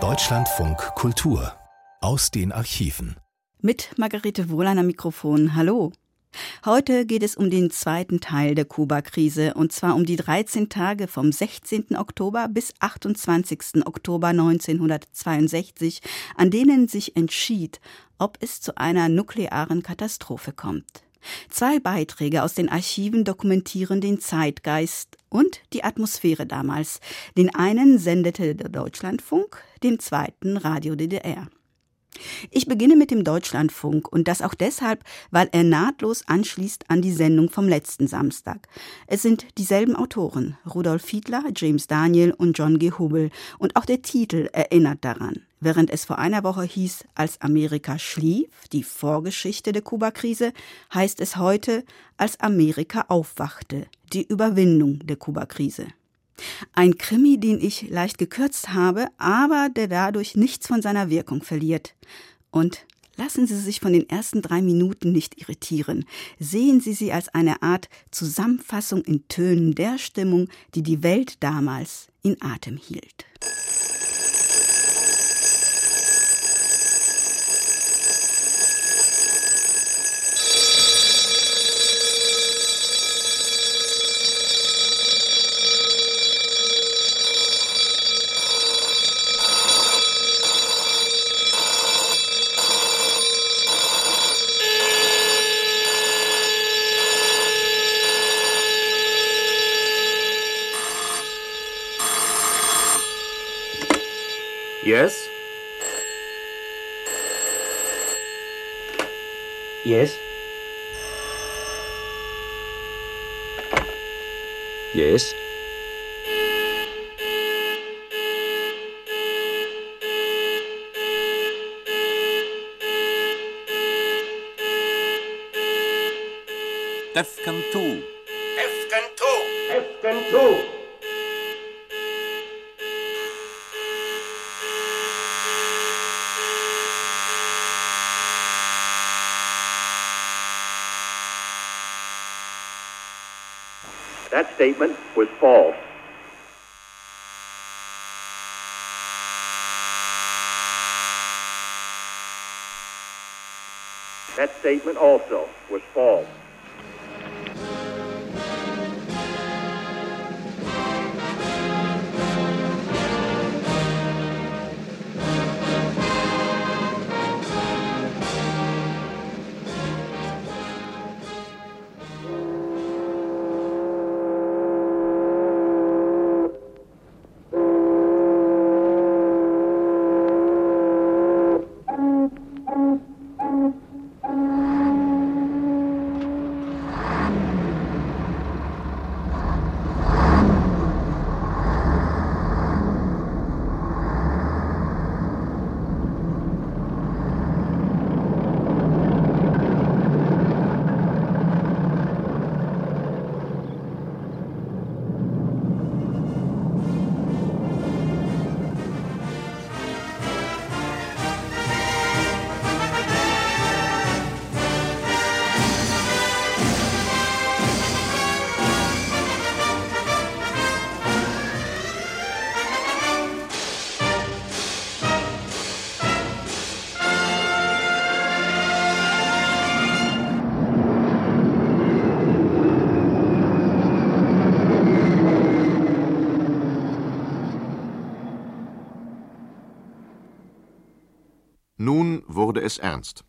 Deutschlandfunk Kultur aus den Archiven. Mit Margarete Wohler am Mikrofon. Hallo. Heute geht es um den zweiten Teil der Kuba-Krise und zwar um die 13 Tage vom 16. Oktober bis 28. Oktober 1962, an denen sich entschied, ob es zu einer nuklearen Katastrophe kommt. Zwei Beiträge aus den Archiven dokumentieren den Zeitgeist und die Atmosphäre damals. Den einen sendete der Deutschlandfunk, den zweiten Radio DDR. Ich beginne mit dem Deutschlandfunk und das auch deshalb, weil er nahtlos anschließt an die Sendung vom letzten Samstag. Es sind dieselben Autoren, Rudolf Fiedler, James Daniel und John G. Hubel und auch der Titel erinnert daran. Während es vor einer Woche hieß, als Amerika schlief, die Vorgeschichte der Kubakrise, heißt es heute, als Amerika aufwachte, die Überwindung der Kubakrise. Ein Krimi, den ich leicht gekürzt habe, aber der dadurch nichts von seiner Wirkung verliert. Und lassen Sie sich von den ersten drei Minuten nicht irritieren. Sehen Sie sie als eine Art Zusammenfassung in Tönen der Stimmung, die die Welt damals in Atem hielt. Yes? Yes? Yes? Defcon 2. Defcon 2. Defcon 2. That statement was false. That statement also was false. Es ernst.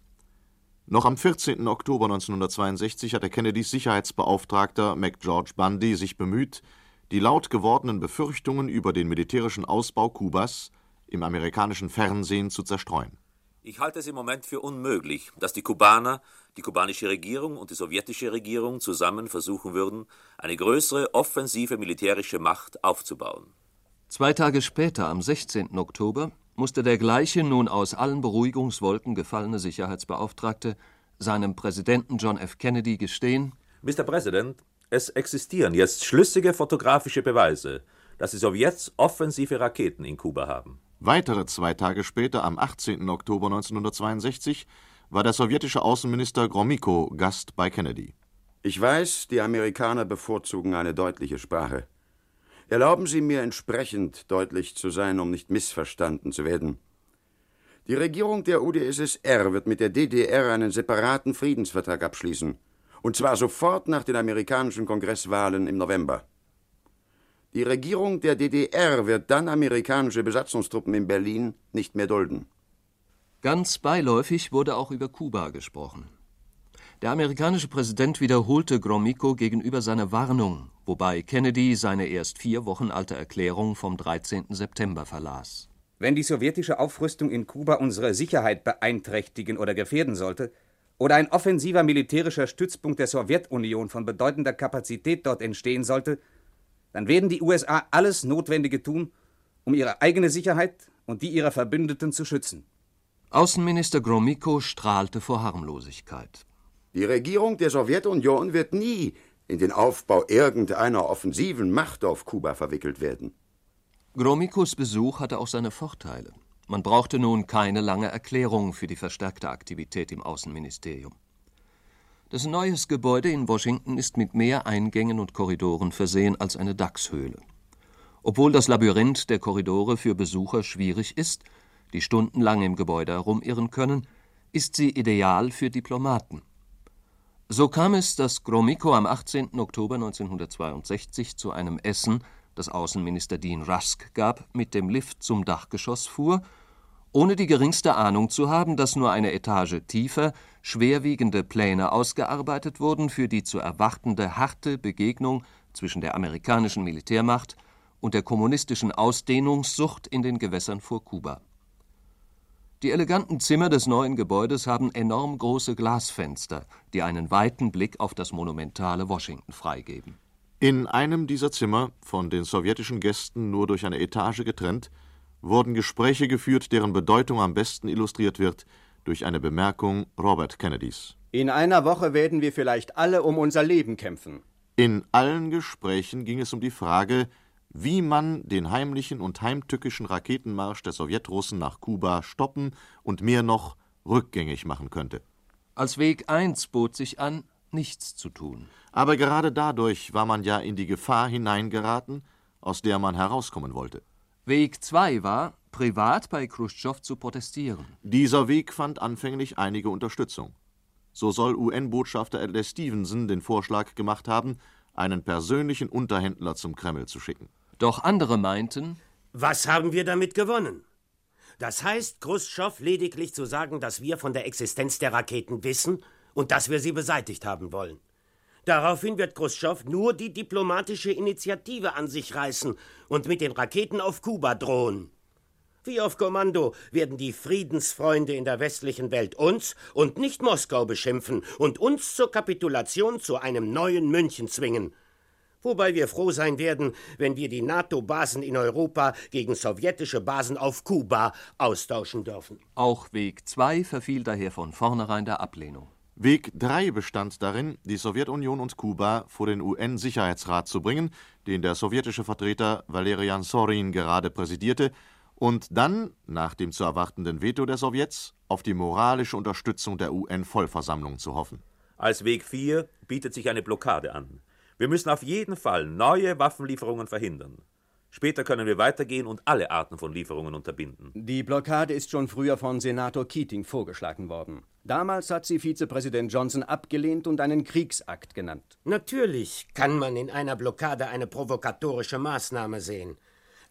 Noch am 14. Oktober 1962 hatte Kennedys Sicherheitsbeauftragter McGeorge Bundy sich bemüht, die laut gewordenen Befürchtungen über den militärischen Ausbau Kubas im amerikanischen Fernsehen zu zerstreuen. Ich halte es im Moment für unmöglich, dass die Kubaner, die kubanische Regierung und die sowjetische Regierung zusammen versuchen würden, eine größere offensive militärische Macht aufzubauen. Zwei Tage später, am 16. Oktober, musste der gleiche nun aus allen Beruhigungswolken gefallene Sicherheitsbeauftragte seinem Präsidenten John F. Kennedy gestehen: Mr. President, es existieren jetzt schlüssige fotografische Beweise, dass die Sowjets offensive Raketen in Kuba haben. Weitere zwei Tage später, am 18. Oktober 1962, war der sowjetische Außenminister Gromyko Gast bei Kennedy. Ich weiß, die Amerikaner bevorzugen eine deutliche Sprache. Erlauben Sie mir entsprechend deutlich zu sein, um nicht missverstanden zu werden. Die Regierung der UdSSR wird mit der DDR einen separaten Friedensvertrag abschließen. Und zwar sofort nach den amerikanischen Kongresswahlen im November. Die Regierung der DDR wird dann amerikanische Besatzungstruppen in Berlin nicht mehr dulden. Ganz beiläufig wurde auch über Kuba gesprochen. Der amerikanische Präsident wiederholte Gromyko gegenüber seine Warnung, wobei Kennedy seine erst vier Wochen alte Erklärung vom 13. September verlas. Wenn die sowjetische Aufrüstung in Kuba unsere Sicherheit beeinträchtigen oder gefährden sollte, oder ein offensiver militärischer Stützpunkt der Sowjetunion von bedeutender Kapazität dort entstehen sollte, dann werden die USA alles Notwendige tun, um ihre eigene Sicherheit und die ihrer Verbündeten zu schützen. Außenminister Gromyko strahlte vor Harmlosigkeit. Die Regierung der Sowjetunion wird nie in den Aufbau irgendeiner offensiven Macht auf Kuba verwickelt werden. Gromykos Besuch hatte auch seine Vorteile. Man brauchte nun keine lange Erklärung für die verstärkte Aktivität im Außenministerium. Das neues Gebäude in Washington ist mit mehr Eingängen und Korridoren versehen als eine Dachshöhle. Obwohl das Labyrinth der Korridore für Besucher schwierig ist, die stundenlang im Gebäude herumirren können, ist sie ideal für Diplomaten. So kam es, dass Gromyko am 18. Oktober 1962 zu einem Essen das Außenminister Dean Rusk gab, mit dem Lift zum Dachgeschoss fuhr, ohne die geringste Ahnung zu haben, dass nur eine Etage tiefer schwerwiegende Pläne ausgearbeitet wurden für die zu erwartende harte Begegnung zwischen der amerikanischen Militärmacht und der kommunistischen Ausdehnungssucht in den Gewässern vor Kuba. Die eleganten Zimmer des neuen Gebäudes haben enorm große Glasfenster, die einen weiten Blick auf das monumentale Washington freigeben. In einem dieser Zimmer, von den sowjetischen Gästen nur durch eine Etage getrennt, wurden Gespräche geführt, deren Bedeutung am besten illustriert wird durch eine Bemerkung Robert Kennedys. In einer Woche werden wir vielleicht alle um unser Leben kämpfen. In allen Gesprächen ging es um die Frage, wie man den heimlichen und heimtückischen Raketenmarsch der Sowjetrussen nach Kuba stoppen und mehr noch rückgängig machen könnte. Als Weg 1 bot sich an, nichts zu tun. Aber gerade dadurch war man ja in die Gefahr hineingeraten, aus der man herauskommen wollte. Weg 2 war, privat bei Khrushchev zu protestieren. Dieser Weg fand anfänglich einige Unterstützung. So soll UN-Botschafter Adlai Stevenson den Vorschlag gemacht haben, einen persönlichen Unterhändler zum Kreml zu schicken. Doch andere meinten, was haben wir damit gewonnen? Das heißt, Khrushchev lediglich zu sagen, dass wir von der Existenz der Raketen wissen und dass wir sie beseitigt haben wollen. Daraufhin wird Khrushchev nur die diplomatische Initiative an sich reißen und mit den Raketen auf Kuba drohen. Wie auf Kommando werden die Friedensfreunde in der westlichen Welt uns und nicht Moskau beschimpfen und uns zur Kapitulation zu einem neuen München zwingen. Wobei wir froh sein werden, wenn wir die NATO-Basen in Europa gegen sowjetische Basen auf Kuba austauschen dürfen. Auch Weg 2 verfiel daher von vornherein der Ablehnung. Weg 3 bestand darin, die Sowjetunion und Kuba vor den UN-Sicherheitsrat zu bringen, den der sowjetische Vertreter Valerian Sorin gerade präsidierte, und dann, nach dem zu erwartenden Veto der Sowjets, auf die moralische Unterstützung der UN-Vollversammlung zu hoffen. Als Weg 4 bietet sich eine Blockade an. Wir müssen auf jeden Fall neue Waffenlieferungen verhindern. Später können wir weitergehen und alle Arten von Lieferungen unterbinden. Die Blockade ist schon früher von Senator Keating vorgeschlagen worden. Damals hat sie Vizepräsident Johnson abgelehnt und einen Kriegsakt genannt. Natürlich kann man in einer Blockade eine provokatorische Maßnahme sehen.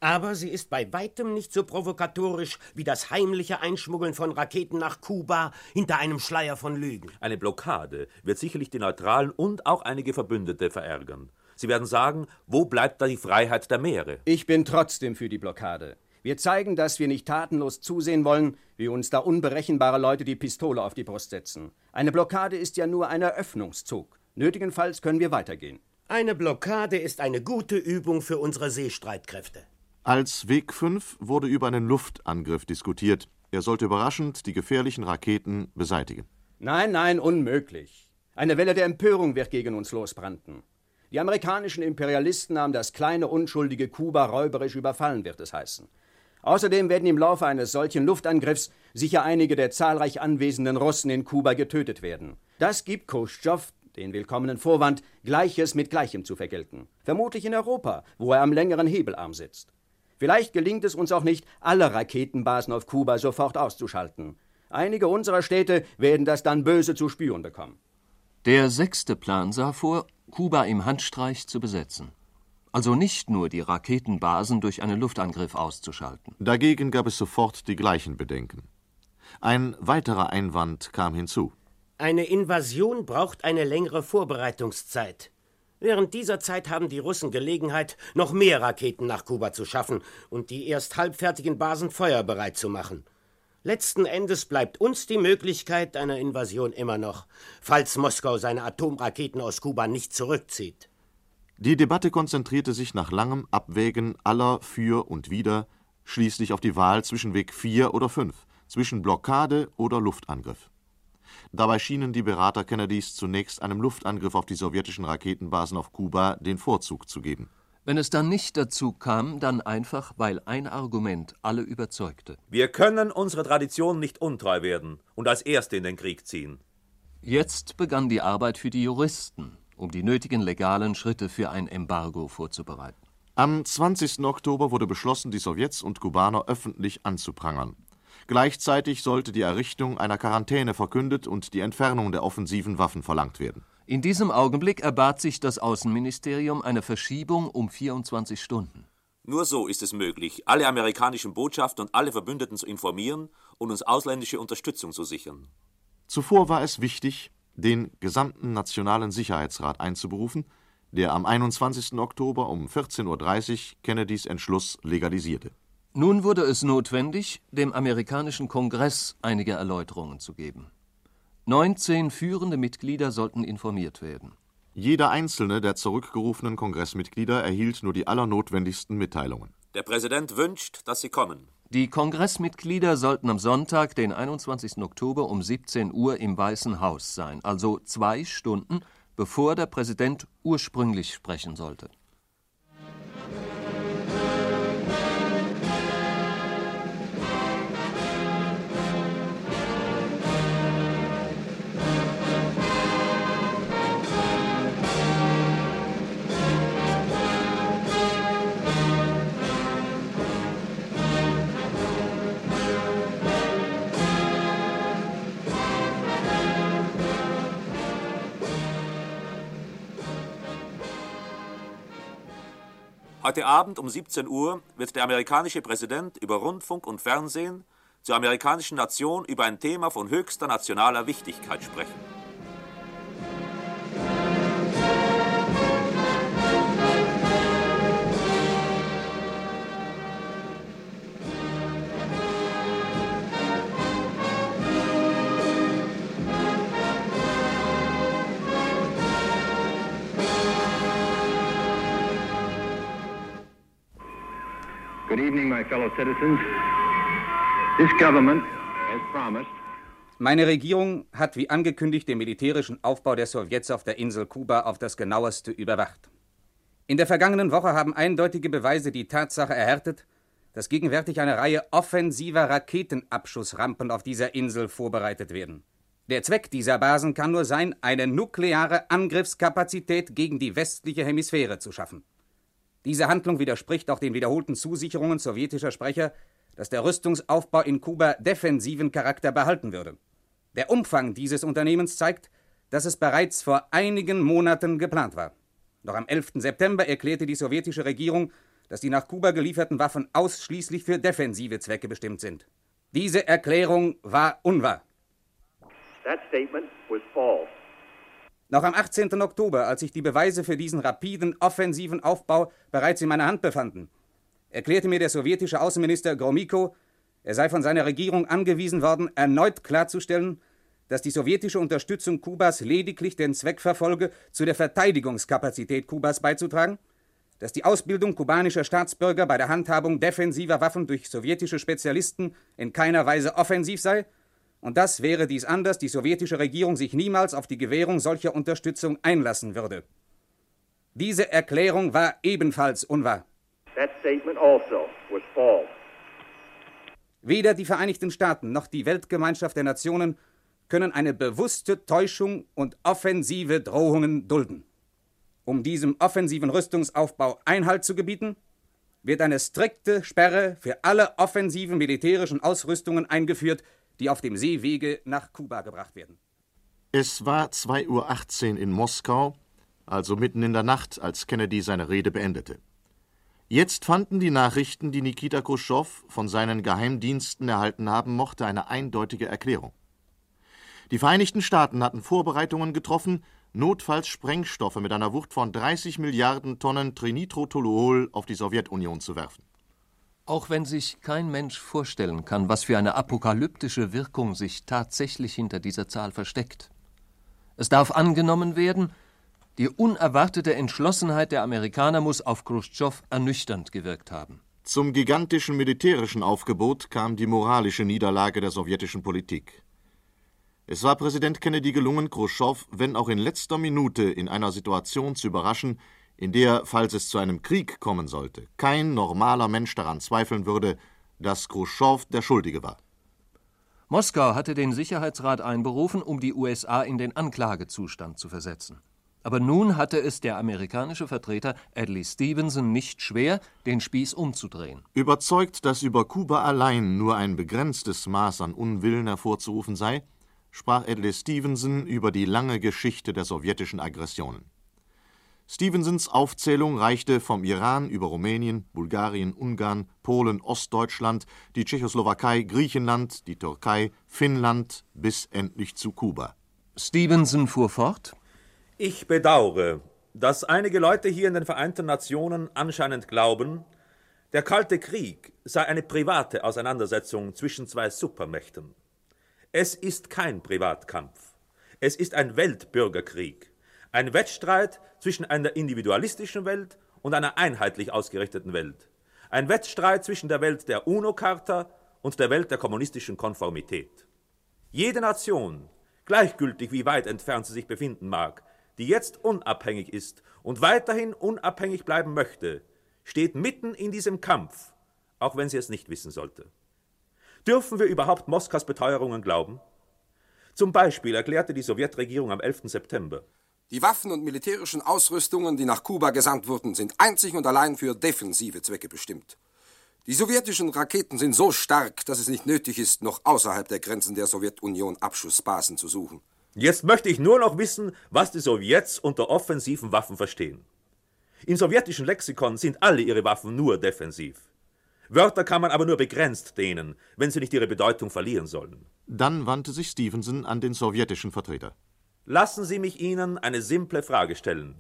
Aber sie ist bei weitem nicht so provokatorisch wie das heimliche Einschmuggeln von Raketen nach Kuba hinter einem Schleier von Lügen. Eine Blockade wird sicherlich die Neutralen und auch einige Verbündete verärgern. Sie werden sagen, wo bleibt da die Freiheit der Meere? Ich bin trotzdem für die Blockade. Wir zeigen, dass wir nicht tatenlos zusehen wollen, wie uns da unberechenbare Leute die Pistole auf die Brust setzen. Eine Blockade ist ja nur ein Eröffnungszug. Nötigenfalls können wir weitergehen. Eine Blockade ist eine gute Übung für unsere Seestreitkräfte. Als Weg 5 wurde über einen Luftangriff diskutiert. Er sollte überraschend die gefährlichen Raketen beseitigen. Nein, nein, unmöglich. Eine Welle der Empörung wird gegen uns losbranden. Die amerikanischen Imperialisten haben das kleine, unschuldige Kuba räuberisch überfallen, wird es heißen. Außerdem werden im Laufe eines solchen Luftangriffs sicher einige der zahlreich anwesenden Russen in Kuba getötet werden. Das gibt Khrushchev, den willkommenen Vorwand, Gleiches mit Gleichem zu vergelten. Vermutlich in Europa, wo er am längeren Hebelarm sitzt. Vielleicht gelingt es uns auch nicht, alle Raketenbasen auf Kuba sofort auszuschalten. Einige unserer Städte werden das dann böse zu spüren bekommen. Der sechste Plan sah vor, Kuba im Handstreich zu besetzen. Also nicht nur die Raketenbasen durch einen Luftangriff auszuschalten. Dagegen gab es sofort die gleichen Bedenken. Ein weiterer Einwand kam hinzu. Eine Invasion braucht eine längere Vorbereitungszeit. Während dieser Zeit haben die Russen Gelegenheit, noch mehr Raketen nach Kuba zu schaffen und die erst halbfertigen Basen feuerbereit zu machen. Letzten Endes bleibt uns die Möglichkeit einer Invasion immer noch, falls Moskau seine Atomraketen aus Kuba nicht zurückzieht. Die Debatte konzentrierte sich nach langem Abwägen aller Für und Wider schließlich auf die Wahl zwischen Weg 4 oder 5, zwischen Blockade oder Luftangriff. Dabei schienen die Berater Kennedys zunächst einem Luftangriff auf die sowjetischen Raketenbasen auf Kuba den Vorzug zu geben. Wenn es dann nicht dazu kam, dann einfach, weil ein Argument alle überzeugte. Wir können unsere Tradition nicht untreu werden und als Erste in den Krieg ziehen. Jetzt begann die Arbeit für die Juristen, um die nötigen legalen Schritte für ein Embargo vorzubereiten. Am 20. Oktober wurde beschlossen, die Sowjets und Kubaner öffentlich anzuprangern. Gleichzeitig sollte die Errichtung einer Quarantäne verkündet und die Entfernung der offensiven Waffen verlangt werden. In diesem Augenblick erbat sich das Außenministerium eine Verschiebung um 24 Stunden. Nur so ist es möglich, alle amerikanischen Botschafter und alle Verbündeten zu informieren und uns ausländische Unterstützung zu sichern. Zuvor war es wichtig, den gesamten Nationalen Sicherheitsrat einzuberufen, der am 21. Oktober um 14.30 Uhr Kennedys Entschluss legalisierte. Nun wurde es notwendig, dem amerikanischen Kongress einige Erläuterungen zu geben. 19 führende Mitglieder sollten informiert werden. Jeder einzelne der zurückgerufenen Kongressmitglieder erhielt nur die allernotwendigsten Mitteilungen. Der Präsident wünscht, dass Sie kommen. Die Kongressmitglieder sollten am Sonntag, den 21. Oktober um 17 Uhr im Weißen Haus sein, also zwei Stunden, bevor der Präsident ursprünglich sprechen sollte. Heute Abend um 17 Uhr wird der amerikanische Präsident über Rundfunk und Fernsehen zur amerikanischen Nation über ein Thema von höchster nationaler Wichtigkeit sprechen. Evening, my fellow citizens. This government, as promised, Meine Regierung hat wie angekündigt den militärischen Aufbau der Sowjets auf der Insel Kuba auf das genaueste überwacht. In der vergangenen Woche haben eindeutige Beweise die Tatsache erhärtet, dass gegenwärtig eine Reihe offensiver Raketenabschussrampen auf dieser Insel vorbereitet werden. Der Zweck dieser Basen kann nur sein, eine nukleare Angriffskapazität gegen die westliche Hemisphäre zu schaffen. Diese Handlung widerspricht auch den wiederholten Zusicherungen sowjetischer Sprecher, dass der Rüstungsaufbau in Kuba defensiven Charakter behalten würde. Der Umfang dieses Unternehmens zeigt, dass es bereits vor einigen Monaten geplant war. Noch am 11. September erklärte die sowjetische Regierung, dass die nach Kuba gelieferten Waffen ausschließlich für defensive Zwecke bestimmt sind. Diese Erklärung war unwahr. that statement was false. Noch am 18. Oktober, als sich die Beweise für diesen rapiden offensiven Aufbau bereits in meiner Hand befanden, erklärte mir der sowjetische Außenminister Gromyko, er sei von seiner Regierung angewiesen worden, erneut klarzustellen, dass die sowjetische Unterstützung Kubas lediglich den Zweck verfolge, zu der Verteidigungskapazität Kubas beizutragen, dass die Ausbildung kubanischer Staatsbürger bei der Handhabung defensiver Waffen durch sowjetische Spezialisten in keiner Weise offensiv sei und dass, wäre dies anders, die sowjetische Regierung sich niemals auf die Gewährung solcher Unterstützung einlassen würde. Diese Erklärung war ebenfalls unwahr. That statement also was false. Weder die Vereinigten Staaten noch die Weltgemeinschaft der Nationen können eine bewusste Täuschung und offensive Drohungen dulden. Um diesem offensiven Rüstungsaufbau Einhalt zu gebieten, wird eine strikte Sperre für alle offensiven militärischen Ausrüstungen eingeführt, die auf dem Seewege nach Kuba gebracht werden. Es war 2.18 Uhr in Moskau, also mitten in der Nacht, als Kennedy seine Rede beendete. Jetzt fanden die Nachrichten, die Nikita Khrushchev von seinen Geheimdiensten erhalten haben mochte, eine eindeutige Erklärung. Die Vereinigten Staaten hatten Vorbereitungen getroffen, notfalls Sprengstoffe mit einer Wucht von 30 Milliarden Tonnen Trinitrotoluol auf die Sowjetunion zu werfen. Auch wenn sich kein Mensch vorstellen kann, was für eine apokalyptische Wirkung sich tatsächlich hinter dieser Zahl versteckt. Es darf angenommen werden, die unerwartete Entschlossenheit der Amerikaner muss auf Khrushchev ernüchternd gewirkt haben. Zum gigantischen militärischen Aufgebot kam die moralische Niederlage der sowjetischen Politik. Es war Präsident Kennedy gelungen, Khrushchev, wenn auch in letzter Minute, in einer Situation zu überraschen, in der, falls es zu einem Krieg kommen sollte, kein normaler Mensch daran zweifeln würde, dass Khrushchev der Schuldige war. Moskau hatte den Sicherheitsrat einberufen, um die USA in den Anklagezustand zu versetzen. Aber nun hatte es der amerikanische Vertreter Adlai Stevenson nicht schwer, den Spieß umzudrehen. Überzeugt, dass über Kuba allein nur ein begrenztes Maß an Unwillen hervorzurufen sei, sprach Adlai Stevenson über die lange Geschichte der sowjetischen Aggressionen. Stevensons Aufzählung reichte vom Iran über Rumänien, Bulgarien, Ungarn, Polen, Ostdeutschland, die Tschechoslowakei, Griechenland, die Türkei, Finnland bis endlich zu Kuba. Stevenson fuhr fort Ich bedauere, dass einige Leute hier in den Vereinten Nationen anscheinend glauben, der Kalte Krieg sei eine private Auseinandersetzung zwischen zwei Supermächten. Es ist kein Privatkampf. Es ist ein Weltbürgerkrieg. Ein Wettstreit zwischen einer individualistischen Welt und einer einheitlich ausgerichteten Welt. Ein Wettstreit zwischen der Welt der UNO-Charta und der Welt der kommunistischen Konformität. Jede Nation, gleichgültig wie weit entfernt sie sich befinden mag, die jetzt unabhängig ist und weiterhin unabhängig bleiben möchte, steht mitten in diesem Kampf, auch wenn sie es nicht wissen sollte. Dürfen wir überhaupt Moskaus Beteuerungen glauben? Zum Beispiel erklärte die Sowjetregierung am 11. September, die Waffen und militärischen Ausrüstungen, die nach Kuba gesandt wurden, sind einzig und allein für defensive Zwecke bestimmt. Die sowjetischen Raketen sind so stark, dass es nicht nötig ist, noch außerhalb der Grenzen der Sowjetunion Abschussbasen zu suchen. Jetzt möchte ich nur noch wissen, was die Sowjets unter offensiven Waffen verstehen. Im sowjetischen Lexikon sind alle ihre Waffen nur defensiv. Wörter kann man aber nur begrenzt dehnen, wenn sie nicht ihre Bedeutung verlieren sollen. Dann wandte sich Stevenson an den sowjetischen Vertreter. Lassen Sie mich Ihnen eine simple Frage stellen.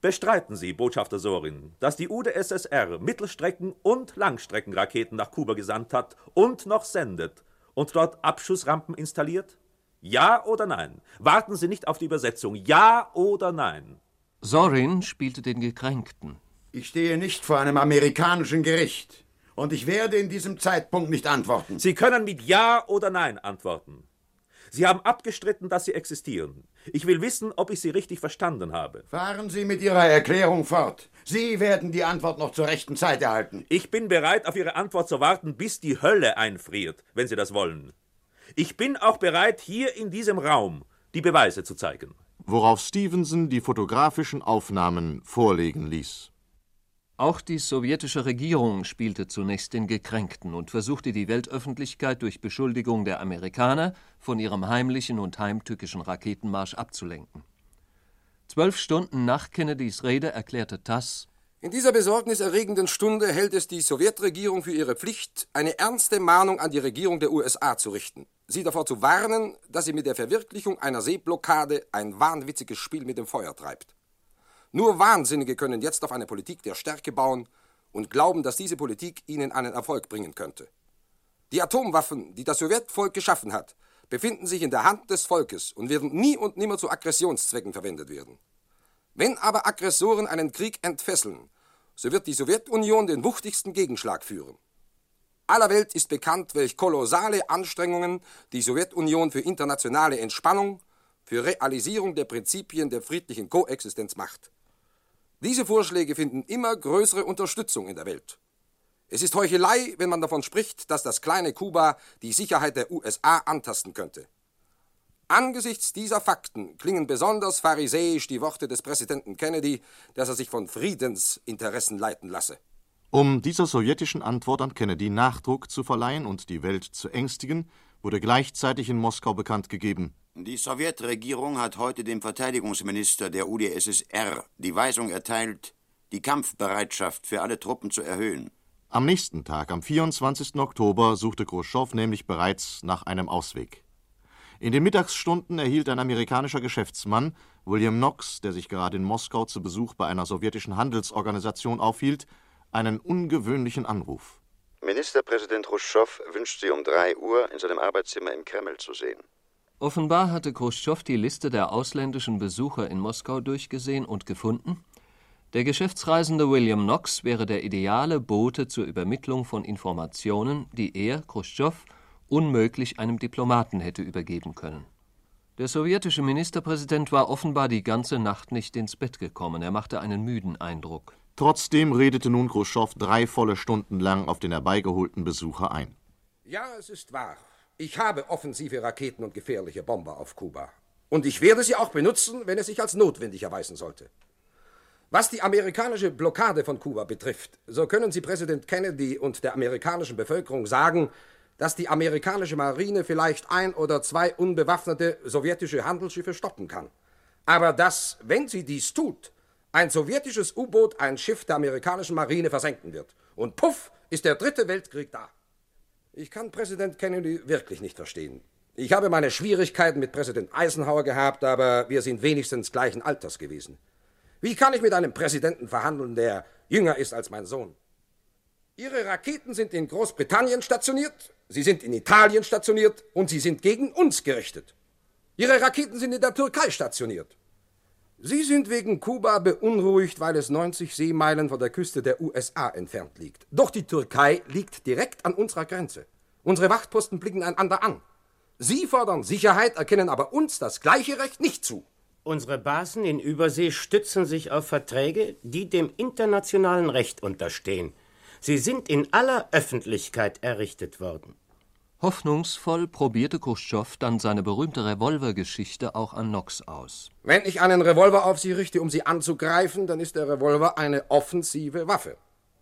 Bestreiten Sie, Botschafter Sorin, dass die UdSSR Mittelstrecken- und Langstreckenraketen nach Kuba gesandt hat und noch sendet und dort Abschussrampen installiert? Ja oder nein? Warten Sie nicht auf die Übersetzung. Ja oder nein? Sorin spielte den Gekränkten. Ich stehe nicht vor einem amerikanischen Gericht. Und ich werde in diesem Zeitpunkt nicht antworten. Sie können mit Ja oder Nein antworten. Sie haben abgestritten, dass sie existieren. Ich will wissen, ob ich Sie richtig verstanden habe. Fahren Sie mit Ihrer Erklärung fort. Sie werden die Antwort noch zur rechten Zeit erhalten. Ich bin bereit, auf Ihre Antwort zu warten, bis die Hölle einfriert, wenn Sie das wollen. Ich bin auch bereit, hier in diesem Raum die Beweise zu zeigen. Worauf Stevenson die fotografischen Aufnahmen vorlegen ließ. Auch die sowjetische Regierung spielte zunächst den Gekränkten und versuchte die Weltöffentlichkeit durch Beschuldigung der Amerikaner von ihrem heimlichen und heimtückischen Raketenmarsch abzulenken. Zwölf Stunden nach Kennedys Rede erklärte Tass In dieser besorgniserregenden Stunde hält es die Sowjetregierung für ihre Pflicht, eine ernste Mahnung an die Regierung der USA zu richten, sie davor zu warnen, dass sie mit der Verwirklichung einer Seeblockade ein wahnwitziges Spiel mit dem Feuer treibt. Nur Wahnsinnige können jetzt auf eine Politik der Stärke bauen und glauben, dass diese Politik ihnen einen Erfolg bringen könnte. Die Atomwaffen, die das Sowjetvolk geschaffen hat, befinden sich in der Hand des Volkes und werden nie und nimmer zu Aggressionszwecken verwendet werden. Wenn aber Aggressoren einen Krieg entfesseln, so wird die Sowjetunion den wuchtigsten Gegenschlag führen. Aller Welt ist bekannt, welch kolossale Anstrengungen die Sowjetunion für internationale Entspannung, für Realisierung der Prinzipien der friedlichen Koexistenz macht. Diese Vorschläge finden immer größere Unterstützung in der Welt. Es ist Heuchelei, wenn man davon spricht, dass das kleine Kuba die Sicherheit der USA antasten könnte. Angesichts dieser Fakten klingen besonders pharisäisch die Worte des Präsidenten Kennedy, dass er sich von Friedensinteressen leiten lasse. Um dieser sowjetischen Antwort an Kennedy Nachdruck zu verleihen und die Welt zu ängstigen, wurde gleichzeitig in Moskau bekannt gegeben. Die Sowjetregierung hat heute dem Verteidigungsminister der UdSSR die Weisung erteilt, die Kampfbereitschaft für alle Truppen zu erhöhen. Am nächsten Tag, am 24. Oktober, suchte Khrushchev nämlich bereits nach einem Ausweg. In den Mittagsstunden erhielt ein amerikanischer Geschäftsmann, William Knox, der sich gerade in Moskau zu Besuch bei einer sowjetischen Handelsorganisation aufhielt, einen ungewöhnlichen Anruf. Ministerpräsident Khrushchev wünscht Sie um 3 Uhr in seinem Arbeitszimmer im Kreml zu sehen. Offenbar hatte Khrushchev die Liste der ausländischen Besucher in Moskau durchgesehen und gefunden, der geschäftsreisende William Knox wäre der ideale Bote zur Übermittlung von Informationen, die er, Khrushchev, unmöglich einem Diplomaten hätte übergeben können. Der sowjetische Ministerpräsident war offenbar die ganze Nacht nicht ins Bett gekommen. Er machte einen müden Eindruck. Trotzdem redete nun Khrushchev drei volle Stunden lang auf den herbeigeholten Besucher ein. Ja, es ist wahr. Ich habe offensive Raketen und gefährliche Bomber auf Kuba. Und ich werde sie auch benutzen, wenn es sich als notwendig erweisen sollte. Was die amerikanische Blockade von Kuba betrifft, so können Sie Präsident Kennedy und der amerikanischen Bevölkerung sagen, dass die amerikanische Marine vielleicht ein oder zwei unbewaffnete sowjetische Handelsschiffe stoppen kann. Aber dass, wenn sie dies tut, ein sowjetisches U-Boot ein Schiff der amerikanischen Marine versenken wird. Und puff, ist der dritte Weltkrieg da. Ich kann Präsident Kennedy wirklich nicht verstehen. Ich habe meine Schwierigkeiten mit Präsident Eisenhower gehabt, aber wir sind wenigstens gleichen Alters gewesen. Wie kann ich mit einem Präsidenten verhandeln, der jünger ist als mein Sohn? Ihre Raketen sind in Großbritannien stationiert, sie sind in Italien stationiert und sie sind gegen uns gerichtet. Ihre Raketen sind in der Türkei stationiert. Sie sind wegen Kuba beunruhigt, weil es 90 Seemeilen von der Küste der USA entfernt liegt. Doch die Türkei liegt direkt an unserer Grenze. Unsere Wachtposten blicken einander an. Sie fordern Sicherheit, erkennen aber uns das gleiche Recht nicht zu. Unsere Basen in Übersee stützen sich auf Verträge, die dem internationalen Recht unterstehen. Sie sind in aller Öffentlichkeit errichtet worden. Hoffnungsvoll probierte Khrushchev dann seine berühmte Revolvergeschichte auch an Knox aus. Wenn ich einen Revolver auf Sie richte, um Sie anzugreifen, dann ist der Revolver eine offensive Waffe.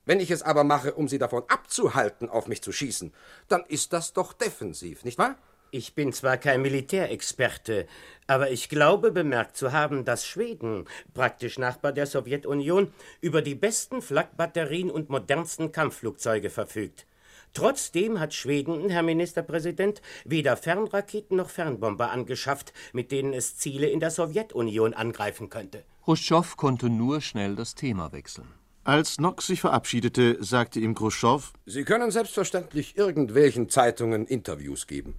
Wenn ich es aber mache, um Sie davon abzuhalten, auf mich zu schießen, dann ist das doch defensiv, nicht wahr? Ich bin zwar kein Militärexperte, aber ich glaube bemerkt zu haben, dass Schweden, praktisch Nachbar der Sowjetunion, über die besten Flakbatterien und modernsten Kampfflugzeuge verfügt. Trotzdem hat Schweden, Herr Ministerpräsident, weder Fernraketen noch Fernbomber angeschafft, mit denen es Ziele in der Sowjetunion angreifen könnte. Khrushchev konnte nur schnell das Thema wechseln. Als Knox sich verabschiedete, sagte ihm Khrushchev: Sie können selbstverständlich irgendwelchen Zeitungen Interviews geben.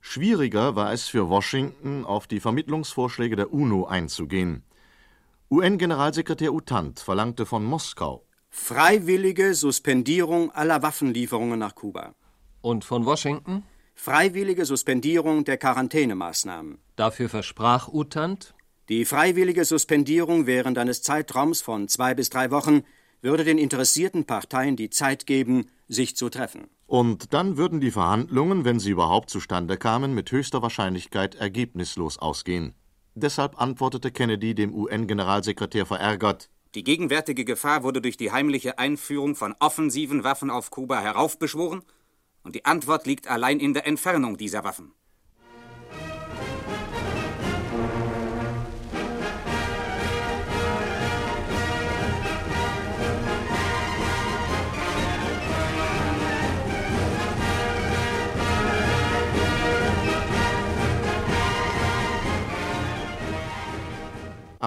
Schwieriger war es für Washington, auf die Vermittlungsvorschläge der UNO einzugehen. UN-Generalsekretär Utant verlangte von Moskau Freiwillige Suspendierung aller Waffenlieferungen nach Kuba. Und von Washington? Freiwillige Suspendierung der Quarantänemaßnahmen. Dafür versprach Utant? Die freiwillige Suspendierung während eines Zeitraums von zwei bis drei Wochen würde den interessierten Parteien die Zeit geben, sich zu treffen. Und dann würden die Verhandlungen, wenn sie überhaupt zustande kamen, mit höchster Wahrscheinlichkeit ergebnislos ausgehen. Deshalb antwortete Kennedy dem UN-Generalsekretär verärgert Die gegenwärtige Gefahr wurde durch die heimliche Einführung von offensiven Waffen auf Kuba heraufbeschworen, und die Antwort liegt allein in der Entfernung dieser Waffen.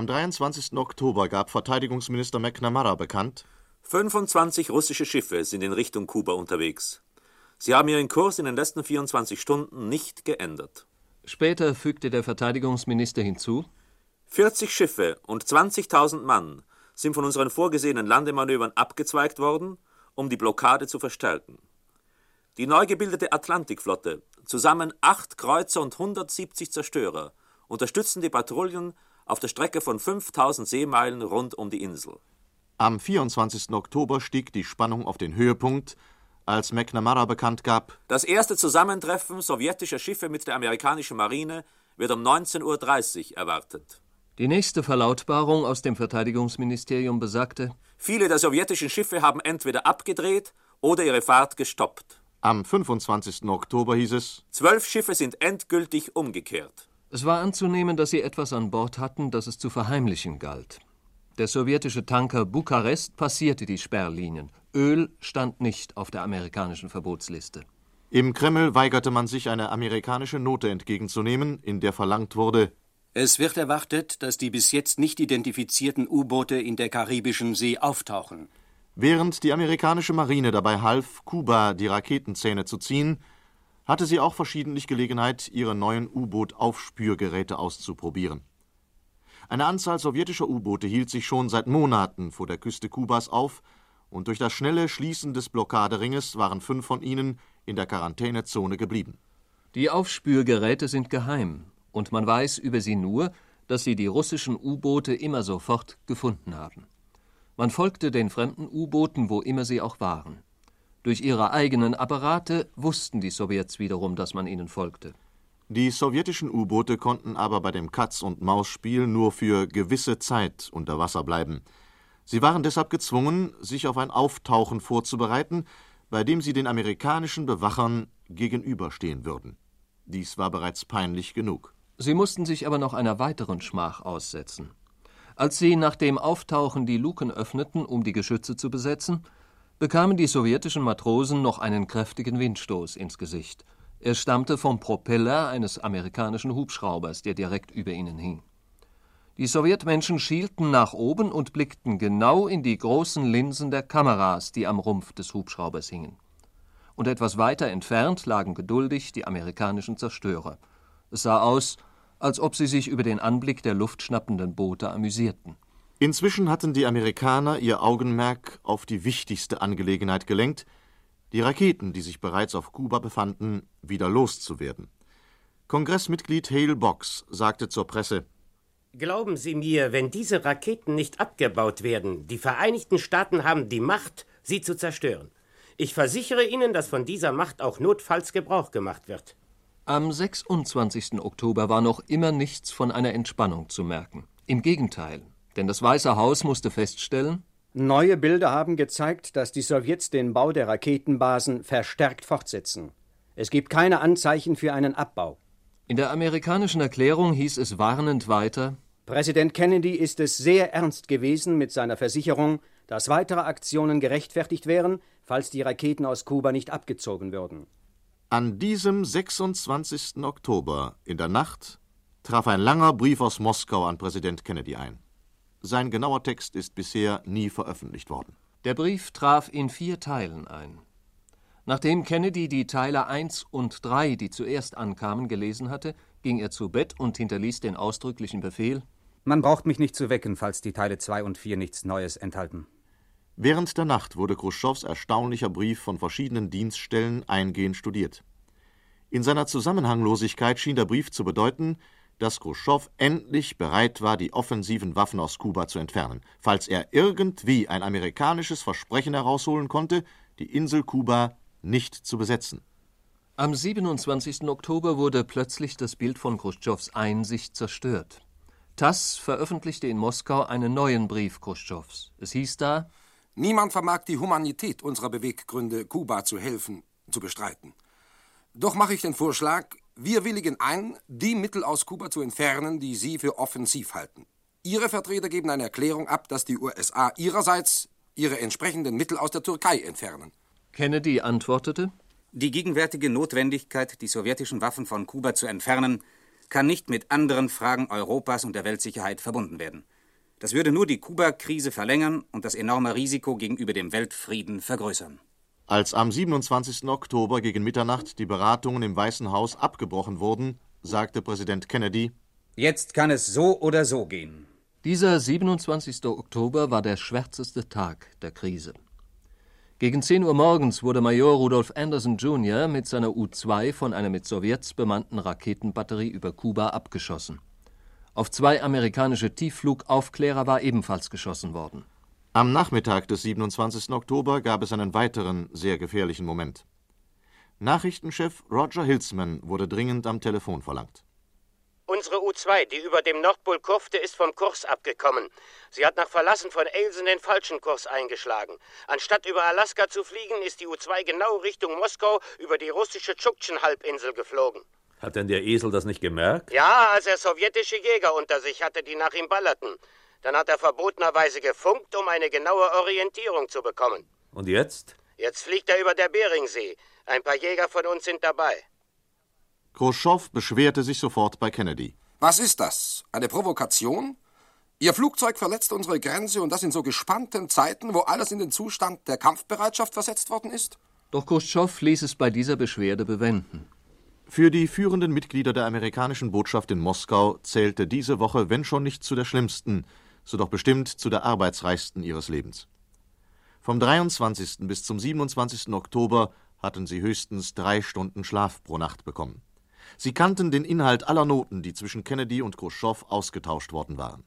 Am 23. Oktober gab Verteidigungsminister McNamara bekannt, 25 russische Schiffe sind in Richtung Kuba unterwegs. Sie haben ihren Kurs in den letzten 24 Stunden nicht geändert. Später fügte der Verteidigungsminister hinzu, 40 Schiffe und 20.000 Mann sind von unseren vorgesehenen Landemanövern abgezweigt worden, um die Blockade zu verstärken. Die neu gebildete Atlantikflotte, zusammen acht Kreuzer und 170 Zerstörer, unterstützen die Patrouillen auf der Strecke von 5000 Seemeilen rund um die Insel. Am 24. Oktober stieg die Spannung auf den Höhepunkt, als McNamara bekannt gab, das erste Zusammentreffen sowjetischer Schiffe mit der amerikanischen Marine wird um 19.30 Uhr erwartet. Die nächste Verlautbarung aus dem Verteidigungsministerium besagte, viele der sowjetischen Schiffe haben entweder abgedreht oder ihre Fahrt gestoppt. Am 25. Oktober hieß es, zwölf Schiffe sind endgültig umgekehrt. Es war anzunehmen, dass sie etwas an Bord hatten, das es zu verheimlichen galt. Der sowjetische Tanker Bukarest passierte die Sperrlinien. Öl stand nicht auf der amerikanischen Verbotsliste. Im Kreml weigerte man sich, eine amerikanische Note entgegenzunehmen, in der verlangt wurde, es wird erwartet, dass die bis jetzt nicht identifizierten U-Boote in der Karibischen See auftauchen. Während die amerikanische Marine dabei half, Kuba die Raketenzähne zu ziehen, hatte sie auch verschiedentlich Gelegenheit, ihre neuen U-Boot-Aufspürgeräte auszuprobieren. Eine Anzahl sowjetischer U-Boote hielt sich schon seit Monaten vor der Küste Kubas auf, und durch das schnelle Schließen des Blockaderinges waren fünf von ihnen in der Quarantänezone geblieben. Die Aufspürgeräte sind geheim, und man weiß über sie nur, dass sie die russischen U-Boote immer sofort gefunden haben. Man folgte den fremden U-Booten, wo immer sie auch waren. Durch ihre eigenen Apparate wussten die Sowjets wiederum, dass man ihnen folgte. Die sowjetischen U-Boote konnten aber bei dem Katz-und-Maus-Spiel nur für gewisse Zeit unter Wasser bleiben. Sie waren deshalb gezwungen, sich auf ein Auftauchen vorzubereiten, bei dem sie den amerikanischen Bewachern gegenüberstehen würden. Dies war bereits peinlich genug. Sie mussten sich aber noch einer weiteren Schmach aussetzen. Als sie nach dem Auftauchen die Luken öffneten, um die Geschütze zu besetzen, bekamen die sowjetischen Matrosen noch einen kräftigen Windstoß ins Gesicht. Er stammte vom Propeller eines amerikanischen Hubschraubers, der direkt über ihnen hing. Die Sowjetmenschen schielten nach oben und blickten genau in die großen Linsen der Kameras, die am Rumpf des Hubschraubers hingen. Und etwas weiter entfernt lagen geduldig die amerikanischen Zerstörer. Es sah aus, als ob sie sich über den Anblick der luftschnappenden Boote amüsierten. Inzwischen hatten die Amerikaner ihr Augenmerk auf die wichtigste Angelegenheit gelenkt, die Raketen, die sich bereits auf Kuba befanden, wieder loszuwerden. Kongressmitglied Hale Box sagte zur Presse Glauben Sie mir, wenn diese Raketen nicht abgebaut werden, die Vereinigten Staaten haben die Macht, sie zu zerstören. Ich versichere Ihnen, dass von dieser Macht auch notfalls Gebrauch gemacht wird. Am 26. Oktober war noch immer nichts von einer Entspannung zu merken. Im Gegenteil, denn das Weiße Haus musste feststellen, Neue Bilder haben gezeigt, dass die Sowjets den Bau der Raketenbasen verstärkt fortsetzen. Es gibt keine Anzeichen für einen Abbau. In der amerikanischen Erklärung hieß es warnend weiter Präsident Kennedy ist es sehr ernst gewesen mit seiner Versicherung, dass weitere Aktionen gerechtfertigt wären, falls die Raketen aus Kuba nicht abgezogen würden. An diesem 26. Oktober in der Nacht traf ein langer Brief aus Moskau an Präsident Kennedy ein. Sein genauer Text ist bisher nie veröffentlicht worden. Der Brief traf in vier Teilen ein. Nachdem Kennedy die Teile 1 und 3, die zuerst ankamen, gelesen hatte, ging er zu Bett und hinterließ den ausdrücklichen Befehl Man braucht mich nicht zu wecken, falls die Teile 2 und 4 nichts Neues enthalten. Während der Nacht wurde Khrushchevs erstaunlicher Brief von verschiedenen Dienststellen eingehend studiert. In seiner Zusammenhanglosigkeit schien der Brief zu bedeuten, dass Khrushchev endlich bereit war, die offensiven Waffen aus Kuba zu entfernen, falls er irgendwie ein amerikanisches Versprechen herausholen konnte, die Insel Kuba nicht zu besetzen. Am 27. Oktober wurde plötzlich das Bild von Khrushchevs Einsicht zerstört. TASS veröffentlichte in Moskau einen neuen Brief Khrushchevs. Es hieß da: Niemand vermag die Humanität unserer Beweggründe, Kuba zu helfen, zu bestreiten. Doch mache ich den Vorschlag, wir willigen ein, die Mittel aus Kuba zu entfernen, die Sie für offensiv halten. Ihre Vertreter geben eine Erklärung ab, dass die USA ihrerseits ihre entsprechenden Mittel aus der Türkei entfernen. Kennedy antwortete: Die gegenwärtige Notwendigkeit, die sowjetischen Waffen von Kuba zu entfernen, kann nicht mit anderen Fragen Europas und der Weltsicherheit verbunden werden. Das würde nur die Kuba-Krise verlängern und das enorme Risiko gegenüber dem Weltfrieden vergrößern. Als am 27. Oktober gegen Mitternacht die Beratungen im Weißen Haus abgebrochen wurden, sagte Präsident Kennedy: Jetzt kann es so oder so gehen. Dieser 27. Oktober war der schwärzeste Tag der Krise. Gegen 10 Uhr morgens wurde Major Rudolf Anderson Jr. mit seiner U-2 von einer mit Sowjets bemannten Raketenbatterie über Kuba abgeschossen. Auf zwei amerikanische Tiefflugaufklärer war ebenfalls geschossen worden. Am Nachmittag des 27. Oktober gab es einen weiteren sehr gefährlichen Moment. Nachrichtenchef Roger Hilsman wurde dringend am Telefon verlangt. Unsere U-2, die über dem Nordpol kurfte, ist vom Kurs abgekommen. Sie hat nach Verlassen von Elsen den falschen Kurs eingeschlagen. Anstatt über Alaska zu fliegen, ist die U-2 genau Richtung Moskau über die russische Tschuktschen-Halbinsel geflogen. Hat denn der Esel das nicht gemerkt? Ja, als er sowjetische Jäger unter sich hatte, die nach ihm ballerten. Dann hat er verbotenerweise gefunkt, um eine genaue Orientierung zu bekommen. Und jetzt? Jetzt fliegt er über der Beringsee. Ein paar Jäger von uns sind dabei. Khrushchev beschwerte sich sofort bei Kennedy. Was ist das? Eine Provokation? Ihr Flugzeug verletzt unsere Grenze und das in so gespannten Zeiten, wo alles in den Zustand der Kampfbereitschaft versetzt worden ist? Doch Khrushchev ließ es bei dieser Beschwerde bewenden. Für die führenden Mitglieder der amerikanischen Botschaft in Moskau zählte diese Woche, wenn schon nicht zu der schlimmsten, so doch bestimmt zu der arbeitsreichsten ihres Lebens. Vom 23. bis zum 27. Oktober hatten sie höchstens drei Stunden Schlaf pro Nacht bekommen. Sie kannten den Inhalt aller Noten, die zwischen Kennedy und Khrushchev ausgetauscht worden waren.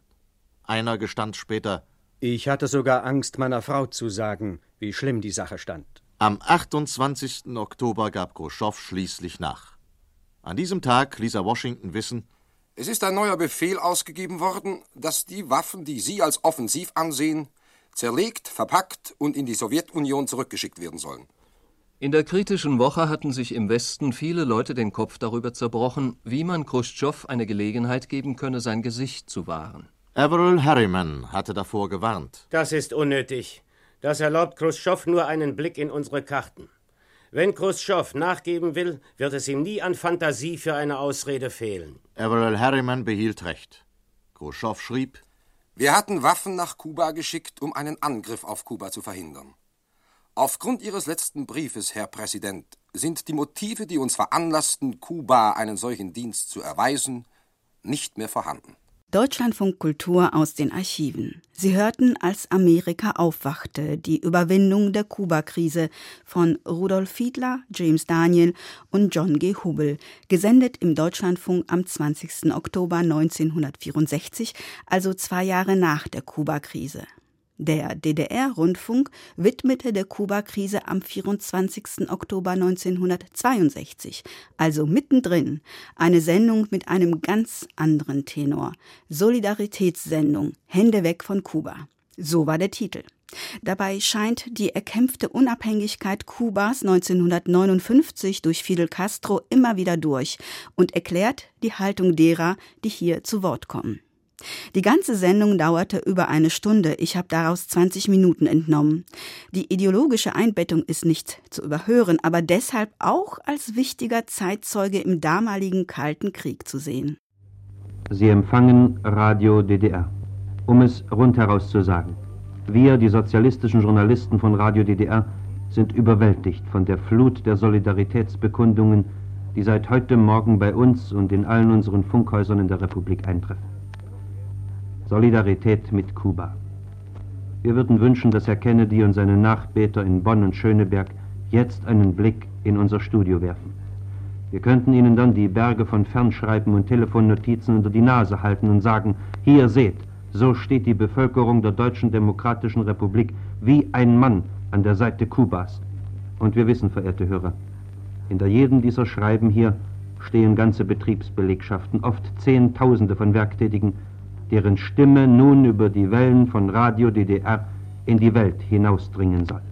Einer gestand später Ich hatte sogar Angst, meiner Frau zu sagen, wie schlimm die Sache stand. Am 28. Oktober gab Khrushchev schließlich nach. An diesem Tag ließ er Washington wissen, es ist ein neuer Befehl ausgegeben worden, dass die Waffen, die Sie als offensiv ansehen, zerlegt, verpackt und in die Sowjetunion zurückgeschickt werden sollen. In der kritischen Woche hatten sich im Westen viele Leute den Kopf darüber zerbrochen, wie man Khrushchev eine Gelegenheit geben könne, sein Gesicht zu wahren. Averell Harriman hatte davor gewarnt. Das ist unnötig. Das erlaubt Khrushchev nur einen Blick in unsere Karten. Wenn Khrushchev nachgeben will, wird es ihm nie an Fantasie für eine Ausrede fehlen. Averell Harriman behielt recht. Khrushchev schrieb: Wir hatten Waffen nach Kuba geschickt, um einen Angriff auf Kuba zu verhindern. Aufgrund Ihres letzten Briefes, Herr Präsident, sind die Motive, die uns veranlassten, Kuba einen solchen Dienst zu erweisen, nicht mehr vorhanden. Deutschlandfunk Kultur aus den Archiven. Sie hörten, als Amerika aufwachte, die Überwindung der Kuba-Krise von Rudolf Fiedler, James Daniel und John G. Hubel, gesendet im Deutschlandfunk am 20. Oktober 1964, also zwei Jahre nach der Kuba-Krise. Der DDR-Rundfunk widmete der Kuba-Krise am 24. Oktober 1962, also mittendrin, eine Sendung mit einem ganz anderen Tenor. Solidaritätssendung Hände weg von Kuba. So war der Titel. Dabei scheint die erkämpfte Unabhängigkeit Kubas 1959 durch Fidel Castro immer wieder durch und erklärt die Haltung derer, die hier zu Wort kommen. Die ganze Sendung dauerte über eine Stunde. Ich habe daraus 20 Minuten entnommen. Die ideologische Einbettung ist nicht zu überhören, aber deshalb auch als wichtiger Zeitzeuge im damaligen Kalten Krieg zu sehen. Sie empfangen Radio DDR. Um es rundheraus zu sagen. Wir, die sozialistischen Journalisten von Radio DDR, sind überwältigt von der Flut der Solidaritätsbekundungen, die seit heute Morgen bei uns und in allen unseren Funkhäusern in der Republik eintreffen. Solidarität mit Kuba. Wir würden wünschen, dass Herr Kennedy und seine Nachbeter in Bonn und Schöneberg jetzt einen Blick in unser Studio werfen. Wir könnten ihnen dann die Berge von Fernschreiben und Telefonnotizen unter die Nase halten und sagen, hier seht, so steht die Bevölkerung der Deutschen Demokratischen Republik wie ein Mann an der Seite Kubas. Und wir wissen, verehrte Hörer, hinter jedem dieser Schreiben hier stehen ganze Betriebsbelegschaften, oft Zehntausende von Werktätigen, deren Stimme nun über die Wellen von Radio DDR in die Welt hinausdringen soll.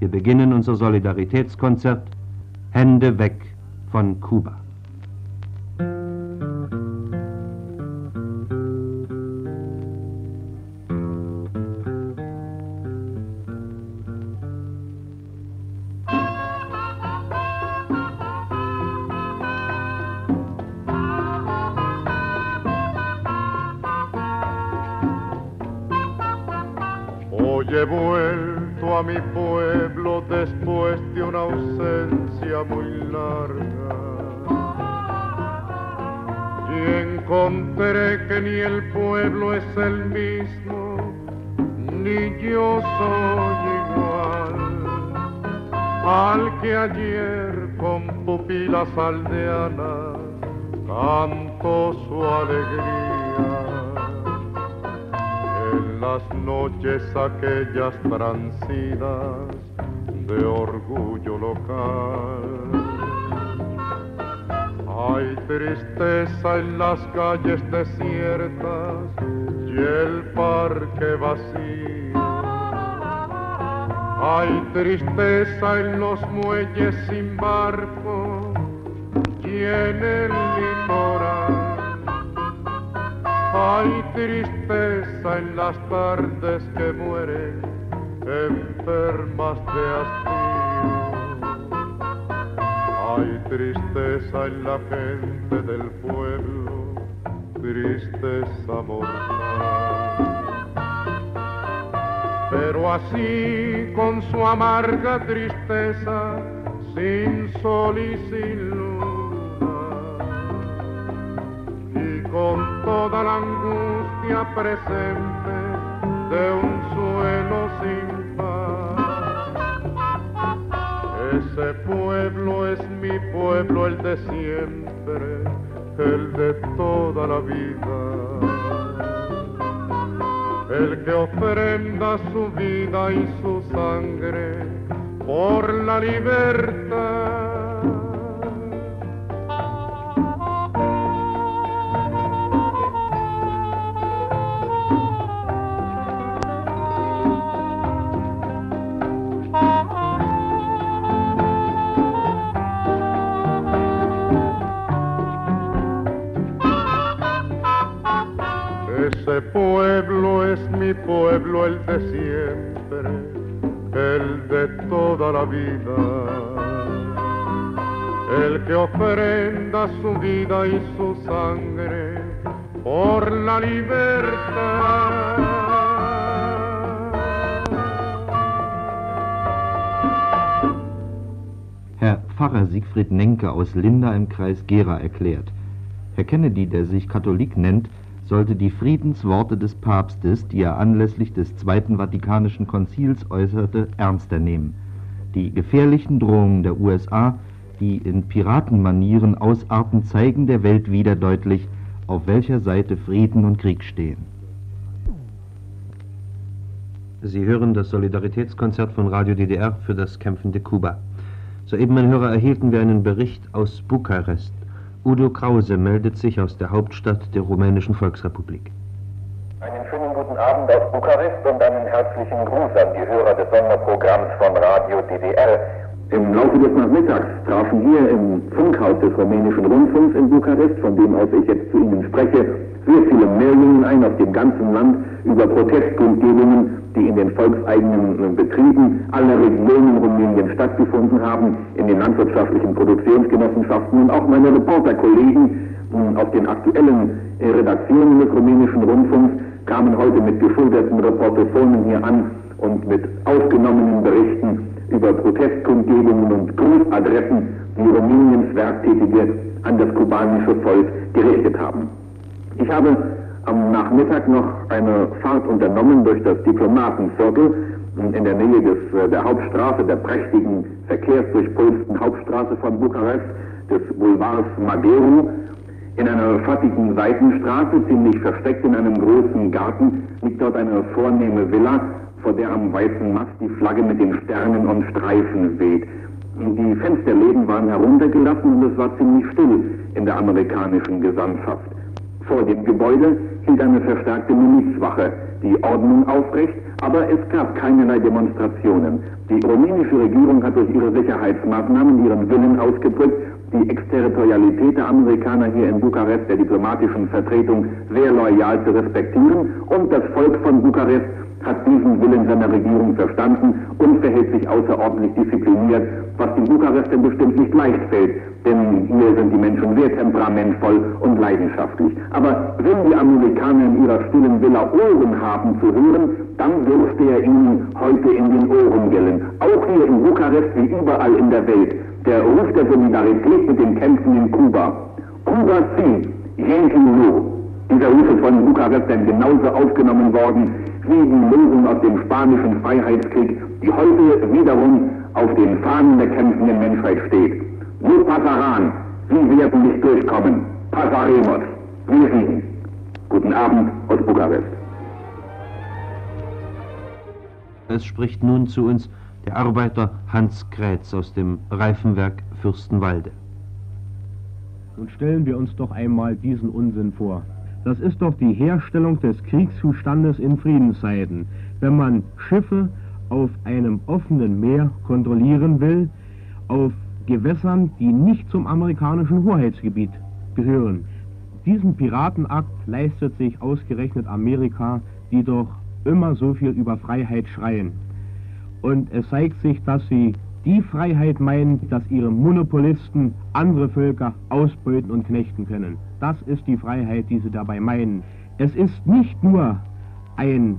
Wir beginnen unser Solidaritätskonzert Hände weg von Kuba. Encontré que ni el pueblo es el mismo, ni yo soy igual al que ayer con pupilas aldeanas cantó su alegría. En las noches aquellas transidas de orgullo local. Hay tristeza en las calles desiertas y el parque vacío. Hay tristeza en los muelles sin barco y en el litoral. Hay tristeza en las tardes que mueren enfermas de hastío. Tristeza en la gente del pueblo, tristeza mortal. Pero así con su amarga tristeza, sin sol y sin luna, y con toda la angustia presente de un suelo sin Ese pueblo es mi pueblo, el de siempre, el de toda la vida. El que ofrenda su vida y su sangre por la libertad. Vida. El que ofrenda su vida y su sangre por la libertad. Herr Pfarrer Siegfried Nenke aus Linda im Kreis Gera erklärt, Herr Kennedy, der sich Katholik nennt, sollte die Friedensworte des Papstes, die er anlässlich des Zweiten Vatikanischen Konzils äußerte, ernster nehmen. Die gefährlichen Drohungen der USA, die in Piratenmanieren ausarten, zeigen der Welt wieder deutlich, auf welcher Seite Frieden und Krieg stehen. Sie hören das Solidaritätskonzert von Radio DDR für das kämpfende Kuba. Soeben, mein Hörer, erhielten wir einen Bericht aus Bukarest. Udo Krause meldet sich aus der Hauptstadt der Rumänischen Volksrepublik. Einen schönen guten Abend aus Bukarest und einen herzlichen Gruß an die Hörer des Sonderprogramms von Radio DDR. Im Laufe des Nachmittags trafen hier im Funkhaus des rumänischen Rundfunks in Bukarest, von dem aus ich jetzt zu Ihnen spreche, sehr viele Meldungen ein aus dem ganzen Land über Protestkundgebungen, die in den volkseigenen Betrieben aller Regionen Rumäniens stattgefunden haben, in den landwirtschaftlichen Produktionsgenossenschaften und auch meine Reporterkollegen auf den aktuellen Redaktionen des rumänischen Rundfunks kamen heute mit geschulterten Reportophonen hier an und mit aufgenommenen Berichten über Protestkundgebungen und Grußadressen, die Rumäniens Werktätige an das kubanische Volk gerichtet haben. Ich habe am Nachmittag noch eine Fahrt unternommen durch das Diplomatenviertel in der Nähe des, der Hauptstraße, der prächtigen verkehrsdurchpulsten Hauptstraße von Bukarest, des Boulevards Mageru. In einer fattigen Seitenstraße, ziemlich versteckt in einem großen Garten, liegt dort eine vornehme Villa, vor der am weißen Mast die Flagge mit den Sternen und Streifen weht. Die Fensterläden waren heruntergelassen und es war ziemlich still in der amerikanischen Gesandtschaft. Vor dem Gebäude hielt eine verstärkte Milizwache die Ordnung aufrecht, aber es gab keinerlei Demonstrationen. Die rumänische Regierung hat durch ihre Sicherheitsmaßnahmen ihren Willen ausgedrückt, die Exterritorialität der Amerikaner hier in Bukarest, der diplomatischen Vertretung, sehr loyal zu respektieren und das Volk von Bukarest hat diesen Willen seiner Regierung verstanden und verhält sich außerordentlich diszipliniert, was in Bukarest denn bestimmt nicht leicht fällt, denn hier sind die Menschen sehr temperamentvoll und leidenschaftlich. Aber wenn die Amerikaner in ihrer stillen Villa Ohren haben zu hören, dann dürfte er ihnen heute in den Ohren gellen. Auch hier in Bukarest wie überall in der Welt. Der Ruf der Solidarität mit den Kämpfen in Kuba. Kuba si, Yankee no. Dieser Ruf ist von Bukarest dann genauso aufgenommen worden wie die Lösung aus dem spanischen Freiheitskrieg, die heute wiederum auf den Fahnen der kämpfenden Menschheit steht. No pasaran, sie werden nicht durchkommen. Pasaremos, wir siegen. Guten Abend aus Bukarest. Es spricht nun zu uns der Arbeiter Hans Krätz aus dem Reifenwerk Fürstenwalde. Nun stellen wir uns doch einmal diesen Unsinn vor. Das ist doch die Herstellung des Kriegszustandes in Friedenszeiten. Wenn man Schiffe auf einem offenen Meer kontrollieren will, auf Gewässern, die nicht zum amerikanischen Hoheitsgebiet gehören. Diesen Piratenakt leistet sich ausgerechnet Amerika, die doch immer so viel über Freiheit schreien. Und es zeigt sich, dass sie die Freiheit meinen, dass ihre Monopolisten andere Völker ausbeuten und knechten können. Das ist die Freiheit, die sie dabei meinen. Es ist nicht nur ein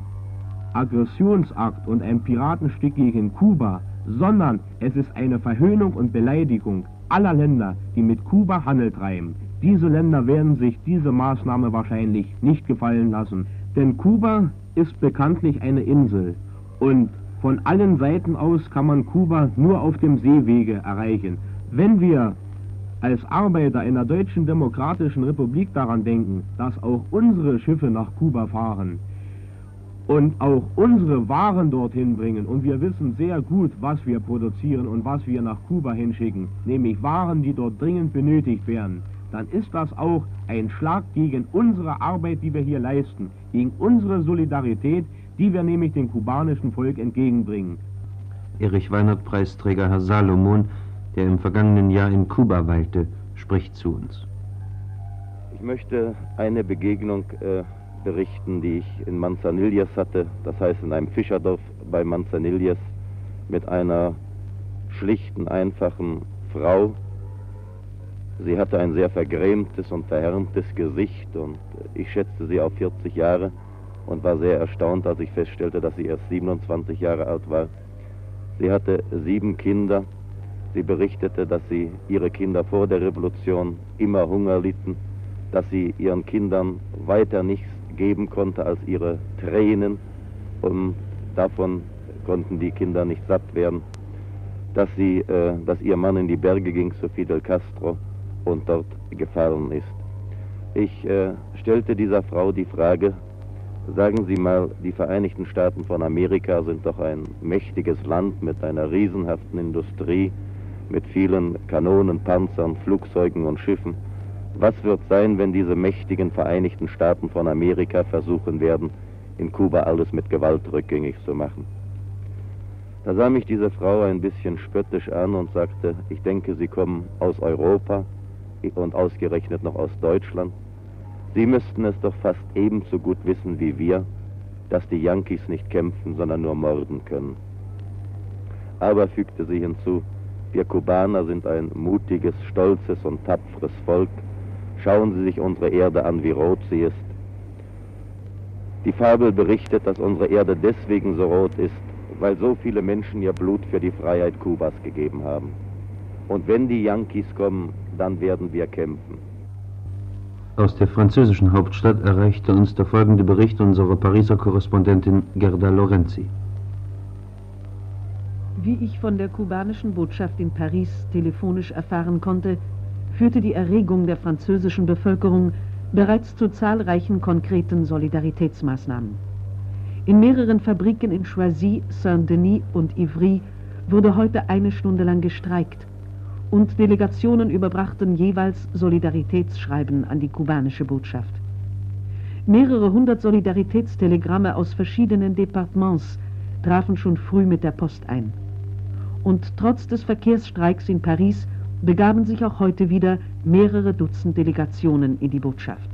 Aggressionsakt und ein Piratenstück gegen Kuba, sondern es ist eine Verhöhnung und Beleidigung aller Länder, die mit Kuba Handel treiben. Diese Länder werden sich diese Maßnahme wahrscheinlich nicht gefallen lassen, denn Kuba ist bekanntlich eine Insel und von allen Seiten aus kann man Kuba nur auf dem Seewege erreichen. Wenn wir als Arbeiter in der Deutschen Demokratischen Republik daran denken, dass auch unsere Schiffe nach Kuba fahren und auch unsere Waren dorthin bringen und wir wissen sehr gut, was wir produzieren und was wir nach Kuba hinschicken, nämlich Waren, die dort dringend benötigt werden, dann ist das auch ein Schlag gegen unsere Arbeit, die wir hier leisten, gegen unsere Solidarität, die wir nämlich dem kubanischen Volk entgegenbringen. Erich Weinert Preisträger Herr Salomon, der im vergangenen Jahr in Kuba weilte, spricht zu uns. Ich möchte eine Begegnung äh, berichten, die ich in Manzanillas hatte, das heißt in einem Fischerdorf bei Manzanillas, mit einer schlichten, einfachen Frau. Sie hatte ein sehr vergrämtes und verhärmtes Gesicht und ich schätzte sie auf 40 Jahre und war sehr erstaunt, als ich feststellte, dass sie erst 27 Jahre alt war. Sie hatte sieben Kinder. Sie berichtete, dass sie ihre Kinder vor der Revolution immer Hunger litten, dass sie ihren Kindern weiter nichts geben konnte als ihre Tränen und davon konnten die Kinder nicht satt werden, dass, sie, äh, dass ihr Mann in die Berge ging zu Fidel Castro und dort gefallen ist. Ich äh, stellte dieser Frau die Frage, Sagen Sie mal, die Vereinigten Staaten von Amerika sind doch ein mächtiges Land mit einer riesenhaften Industrie, mit vielen Kanonen, Panzern, Flugzeugen und Schiffen. Was wird sein, wenn diese mächtigen Vereinigten Staaten von Amerika versuchen werden, in Kuba alles mit Gewalt rückgängig zu machen? Da sah mich diese Frau ein bisschen spöttisch an und sagte, ich denke, Sie kommen aus Europa und ausgerechnet noch aus Deutschland. Sie müssten es doch fast ebenso gut wissen wie wir, dass die Yankees nicht kämpfen, sondern nur morden können. Aber fügte sie hinzu, wir Kubaner sind ein mutiges, stolzes und tapferes Volk. Schauen Sie sich unsere Erde an, wie rot sie ist. Die Fabel berichtet, dass unsere Erde deswegen so rot ist, weil so viele Menschen ihr Blut für die Freiheit Kubas gegeben haben. Und wenn die Yankees kommen, dann werden wir kämpfen. Aus der französischen Hauptstadt erreichte uns der folgende Bericht unserer Pariser Korrespondentin Gerda Lorenzi. Wie ich von der kubanischen Botschaft in Paris telefonisch erfahren konnte, führte die Erregung der französischen Bevölkerung bereits zu zahlreichen konkreten Solidaritätsmaßnahmen. In mehreren Fabriken in Choisy, Saint-Denis und Ivry wurde heute eine Stunde lang gestreikt und Delegationen überbrachten jeweils Solidaritätsschreiben an die kubanische Botschaft. Mehrere hundert Solidaritätstelegramme aus verschiedenen Departements trafen schon früh mit der Post ein. Und trotz des Verkehrsstreiks in Paris begaben sich auch heute wieder mehrere Dutzend Delegationen in die Botschaft.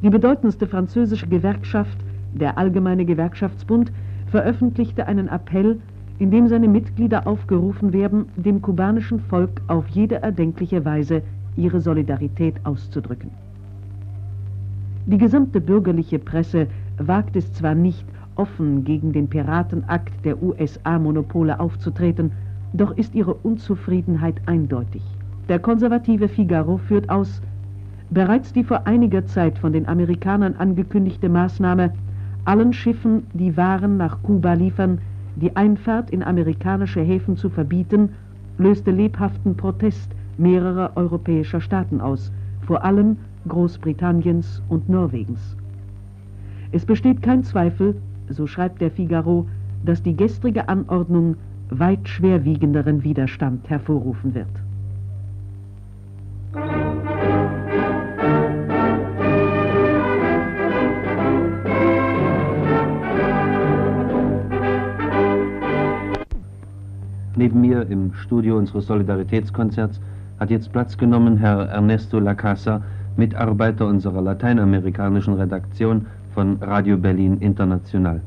Die bedeutendste französische Gewerkschaft, der Allgemeine Gewerkschaftsbund, veröffentlichte einen Appell in dem seine Mitglieder aufgerufen werden, dem kubanischen Volk auf jede erdenkliche Weise ihre Solidarität auszudrücken. Die gesamte bürgerliche Presse wagt es zwar nicht, offen gegen den Piratenakt der USA-Monopole aufzutreten, doch ist ihre Unzufriedenheit eindeutig. Der konservative Figaro führt aus, bereits die vor einiger Zeit von den Amerikanern angekündigte Maßnahme, allen Schiffen, die Waren nach Kuba liefern, die Einfahrt in amerikanische Häfen zu verbieten, löste lebhaften Protest mehrerer europäischer Staaten aus, vor allem Großbritanniens und Norwegens. Es besteht kein Zweifel, so schreibt der Figaro, dass die gestrige Anordnung weit schwerwiegenderen Widerstand hervorrufen wird. Im Studio unseres Solidaritätskonzerts hat jetzt Platz genommen Herr Ernesto Lacasa, Mitarbeiter unserer lateinamerikanischen Redaktion von Radio Berlin International.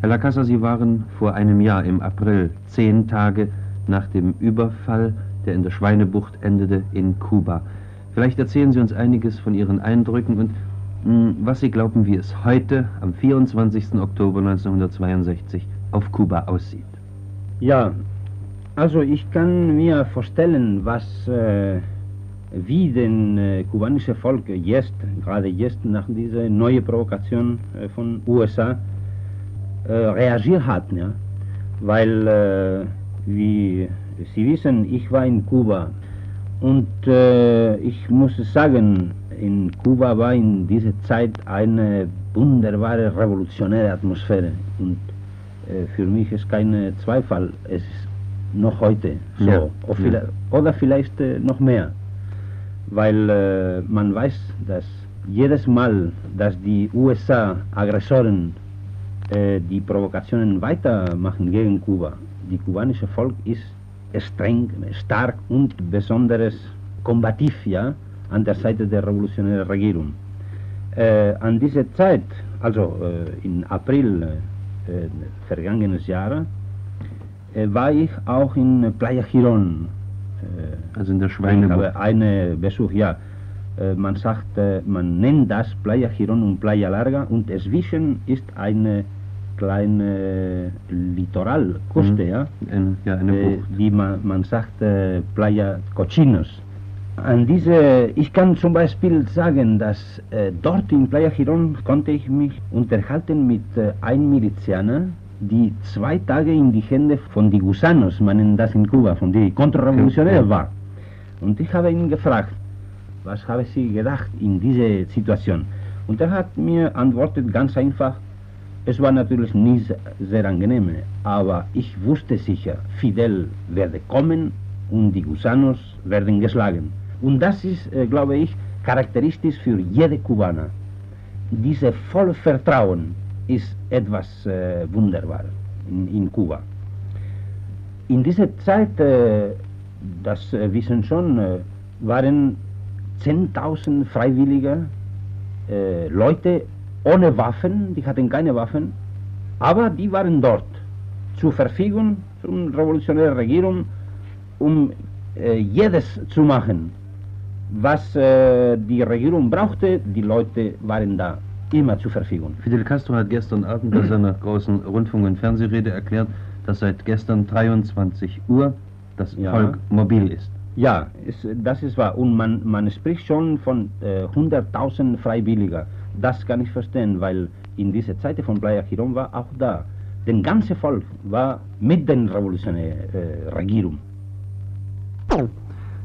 Herr Lacasa, Sie waren vor einem Jahr im April, zehn Tage nach dem Überfall, der in der Schweinebucht endete, in Kuba. Vielleicht erzählen Sie uns einiges von Ihren Eindrücken und mh, hm, was Sie glauben, wie es heute, am 24. Oktober 1962, auf Kuba aussieht. Ja, also ich kann mir vorstellen, was äh, wie den äh, kubanische Volk jetzt, gerade jetzt nach dieser neuen Provokation äh, von USA, äh, reagiert hat. Ja? Weil, äh, wie Sie wissen, ich war in Kuba und äh, ich muss sagen, in Kuba war in dieser Zeit eine wunderbare revolutionäre Atmosphäre und äh, für mich ist kein Zweifel, es ist noch heute so. Ja. Oder, vielleicht, oder vielleicht äh, noch mehr. Weil äh, man weiß, dass jedes Mal, dass die USA-Aggressoren äh, die Provokationen weitermachen gegen Kuba, die kubanische Volk ist streng, stark und besonders kombativ ja, an der Seite der revolutionären Regierung. Äh, an dieser Zeit, also äh, im April äh, vergangenes Jahr, äh, war ich auch in Playa Giron. Äh, also in der Schweinebucht. Ich habe einen Besuch, ja. Äh, man sagt, man nennt das Playa Giron und Playa Larga und dazwischen ist eine kleine Litoralküste, mhm. ja, eine, ja, eine Bucht. die man, man sagt Playa Cochinos. An diese, ich kann zum Beispiel sagen, dass äh, dort in Playa Giron konnte ich mich unterhalten mit äh, einem Milizianer, die zwei Tage in die Hände von den Gusanos, man nennt das in Kuba, von den Kontrarevolutionären war. Und ich habe ihn gefragt, was haben Sie gedacht in dieser Situation? Und er hat mir antwortet ganz einfach, es war natürlich nicht sehr angenehm, aber ich wusste sicher, Fidel werde kommen und die Gusanos werden geschlagen. Und das ist, äh, glaube ich, charakteristisch für jede Kubaner. Diese volle Vertrauen ist etwas äh, wunderbar in, in, Kuba. In dieser Zeit, äh, das äh, wissen schon, äh, waren 10.000 freiwillige Leute ohne Waffen, die hatten keine Waffen, aber die waren dort zur Verfügung der revolutionären Regierung, um jedes zu machen, was die Regierung brauchte, die Leute waren da immer zur Verfügung. Fidel Castro hat gestern Abend bei seiner großen Rundfunk- und Fernsehrede erklärt, dass seit gestern 23 Uhr das ja. Volk mobil ist. Ja, es, das ist wahr. Und man, man spricht schon von äh, 100.000 Freiwilliger. Das kann ich verstehen, weil in dieser Zeit von Playa Girón war auch da. Das ganze Volk war mit der revolutionären äh, Regierung.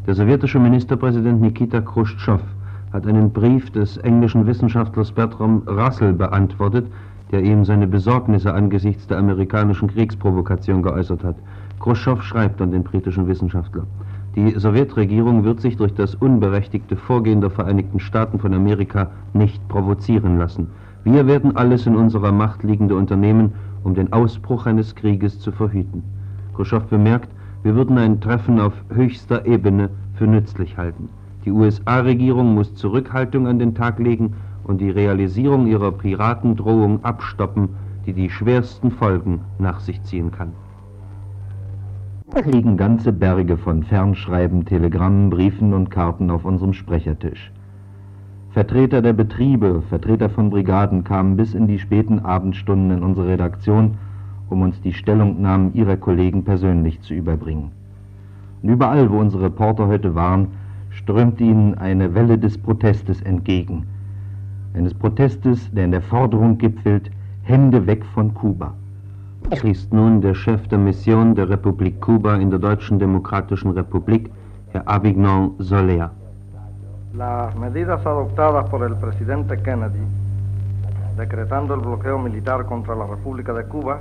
Der sowjetische Ministerpräsident Nikita Khrushchev hat einen Brief des englischen Wissenschaftlers Bertram Russell beantwortet, der ihm seine Besorgnisse angesichts der amerikanischen Kriegsprovokation geäußert hat. Khrushchev schreibt an den britischen Wissenschaftler. Die Sowjetregierung wird sich durch das unberechtigte Vorgehen der Vereinigten Staaten von Amerika nicht provozieren lassen. Wir werden alles in unserer Macht liegende unternehmen, um den Ausbruch eines Krieges zu verhüten. Khrushchev bemerkt, wir würden ein Treffen auf höchster Ebene für nützlich halten. Die USA-Regierung muss Zurückhaltung an den Tag legen und die Realisierung ihrer Piratendrohung abstoppen, die die schwersten Folgen nach sich ziehen kann. Da liegen ganze Berge von Fernschreiben, Telegrammen, Briefen und Karten auf unserem Sprechertisch. Vertreter der Betriebe, Vertreter von Brigaden kamen bis in die späten Abendstunden in unsere Redaktion, um uns die Stellungnahmen ihrer Kollegen persönlich zu überbringen. Und überall, wo unsere Reporter heute waren, strömt ihnen eine Welle des Protestes entgegen. Eines Protestes, der in der Forderung gipfelt, Hände weg von Kuba. Schließt nun der Chef der Mission der Republik Kuba in der Deutschen Demokratischen Republik, Herr Avignon Soler. Las medidas adoptadas por el presidente Kennedy, decretando el bloqueo militar contra la República de Cuba,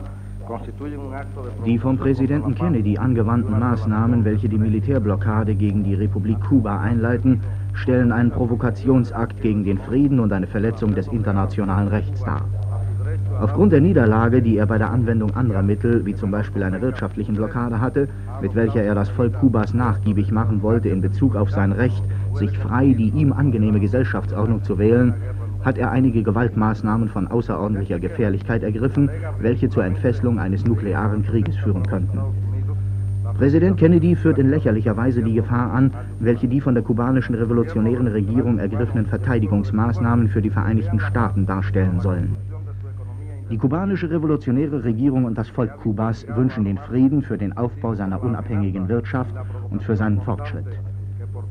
Die vom Präsidenten Kennedy angewandten Maßnahmen, welche die Militärblockade gegen die Republik Kuba einleiten, stellen einen Provokationsakt gegen den Frieden und eine Verletzung des internationalen Rechts dar. Aufgrund der Niederlage, die er bei der Anwendung anderer Mittel, wie zum Beispiel einer wirtschaftlichen Blockade hatte, mit welcher er das Volk Kubas nachgiebig machen wollte in Bezug auf sein Recht, sich frei die ihm angenehme Gesellschaftsordnung zu wählen, hat er einige Gewaltmaßnahmen von außerordentlicher Gefährlichkeit ergriffen, welche zur Entfesselung eines nuklearen Krieges führen könnten. Präsident Kennedy führt in lächerlicher Weise die Gefahr an, welche die von der kubanischen revolutionären Regierung ergriffenen Verteidigungsmaßnahmen für die Vereinigten Staaten darstellen sollen. Die kubanische revolutionäre Regierung und das Volk Kubas wünschen den Frieden für den Aufbau seiner unabhängigen Wirtschaft und für seinen Fortschritt.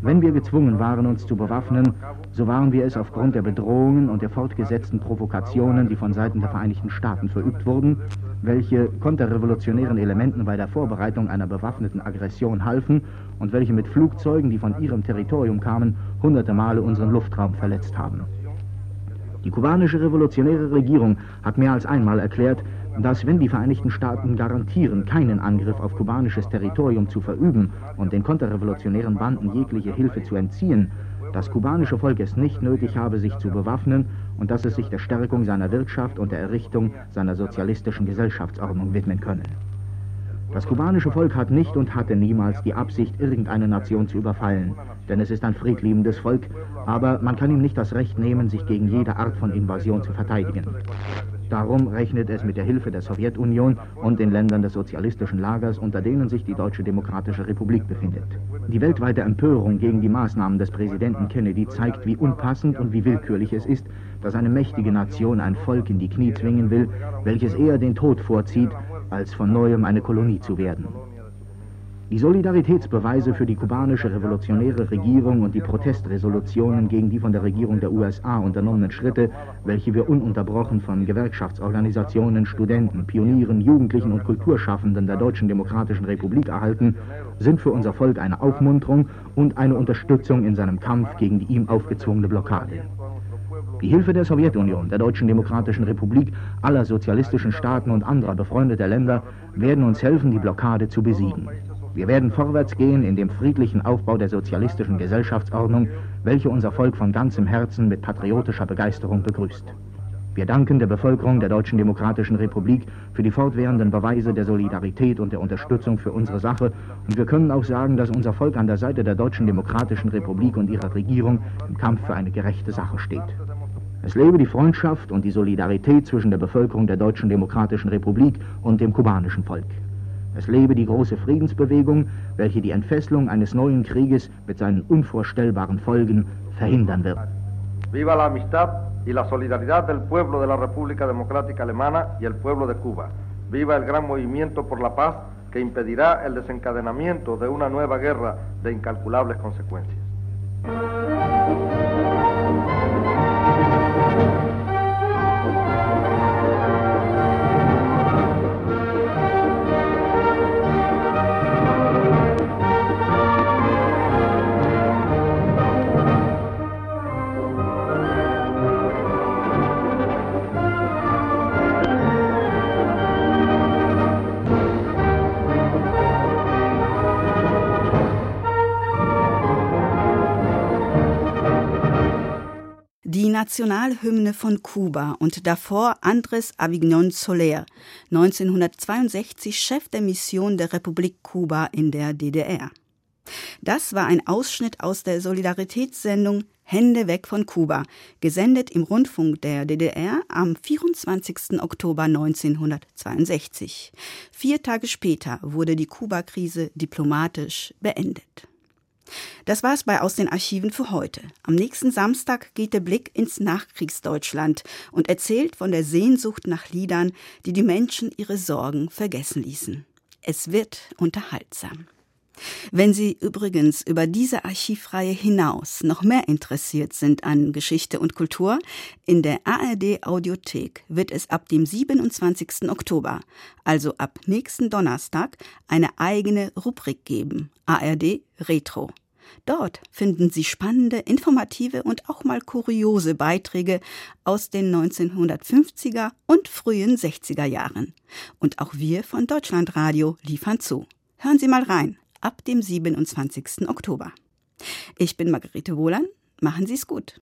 Wenn wir gezwungen waren, uns zu bewaffnen, so waren wir es aufgrund der Bedrohungen und der fortgesetzten Provokationen, die von Seiten der Vereinigten Staaten verübt wurden, welche konterrevolutionären Elementen bei der Vorbereitung einer bewaffneten Aggression halfen und welche mit Flugzeugen, die von ihrem Territorium kamen, hunderte Male unseren Luftraum verletzt haben. Die kubanische revolutionäre Regierung hat mehr als einmal erklärt, dass wenn die Vereinigten Staaten garantieren, keinen Angriff auf kubanisches Territorium zu verüben und den konterrevolutionären Banden jegliche Hilfe zu entziehen, das kubanische Volk es nicht nötig habe, sich zu bewaffnen und dass es sich der Stärkung seiner Wirtschaft und der Errichtung seiner sozialistischen Gesellschaftsordnung widmen könne. Das kubanische Volk hat nicht und hatte niemals die Absicht, irgendeine Nation zu überfallen, denn es ist ein friedliebendes Volk, aber man kann ihm nicht das Recht nehmen, sich gegen jede Art von Invasion zu verteidigen. Darum rechnet es mit der Hilfe der Sowjetunion und den Ländern des sozialistischen Lagers, unter denen sich die Deutsche Demokratische Republik befindet. Die weltweite Empörung gegen die Maßnahmen des Präsidenten Kennedy zeigt, wie unpassend und wie willkürlich es ist, dass eine mächtige Nation ein Volk in die Knie zwingen will, welches eher den Tod vorzieht, als von neuem eine Kolonie zu werden. Die Solidaritätsbeweise für die kubanische revolutionäre Regierung und die Protestresolutionen gegen die von der Regierung der USA unternommenen Schritte, welche wir ununterbrochen von Gewerkschaftsorganisationen, Studenten, Pionieren, Jugendlichen und Kulturschaffenden der Deutschen Demokratischen Republik erhalten, sind für unser Volk eine Aufmunterung und eine Unterstützung in seinem Kampf gegen die ihm aufgezwungene Blockade. Die Hilfe der Sowjetunion, der Deutschen Demokratischen Republik, aller sozialistischen Staaten und anderer befreundeter Länder werden uns helfen, die Blockade zu besiegen. Wir werden vorwärts gehen in dem friedlichen Aufbau der sozialistischen Gesellschaftsordnung, welche unser Volk von ganzem Herzen mit patriotischer Begeisterung begrüßt. Wir danken der Bevölkerung der Deutschen Demokratischen Republik für die fortwährenden Beweise der Solidarität und der Unterstützung für unsere Sache und wir können auch sagen, dass unser Volk an der Seite der Deutschen Demokratischen Republik und ihrer Regierung im Kampf für eine gerechte Sache steht. Es lebe die Freundschaft und die Solidarität zwischen der Bevölkerung der Deutschen Demokratischen Republik und dem kubanischen Volk. Es lebe die große Friedensbewegung, welche die Entfesselung eines neuen Krieges mit seinen unvorstellbaren Folgen verhindern wird. Viva la amistad y la solidaridad del pueblo de la República Democrática Alemana y el pueblo de Cuba. Viva el gran movimiento por la paz que impedirá el desencadenamiento de una nueva guerra de incalculables consecuencias. Nationalhymne von Kuba und davor Andrés Avignon Soler, 1962 Chef der Mission der Republik Kuba in der DDR. Das war ein Ausschnitt aus der Solidaritätssendung Hände weg von Kuba, gesendet im Rundfunk der DDR am 24. Oktober 1962. Vier Tage später wurde die Kuba-Krise diplomatisch beendet. Das war's bei Aus den Archiven für heute. Am nächsten Samstag geht der Blick ins Nachkriegsdeutschland und erzählt von der Sehnsucht nach Liedern, die die Menschen ihre Sorgen vergessen ließen. Es wird unterhaltsam. Wenn Sie übrigens über diese Archivreihe hinaus noch mehr interessiert sind an Geschichte und Kultur, in der ARD Audiothek wird es ab dem 27. Oktober, also ab nächsten Donnerstag, eine eigene Rubrik geben, ARD Retro. Dort finden Sie spannende, informative und auch mal kuriose Beiträge aus den 1950er und frühen 60er Jahren. Und auch wir von Deutschlandradio liefern zu. Hören Sie mal rein, ab dem 27. Oktober. Ich bin Margarete Wohlan. Machen Sie es gut.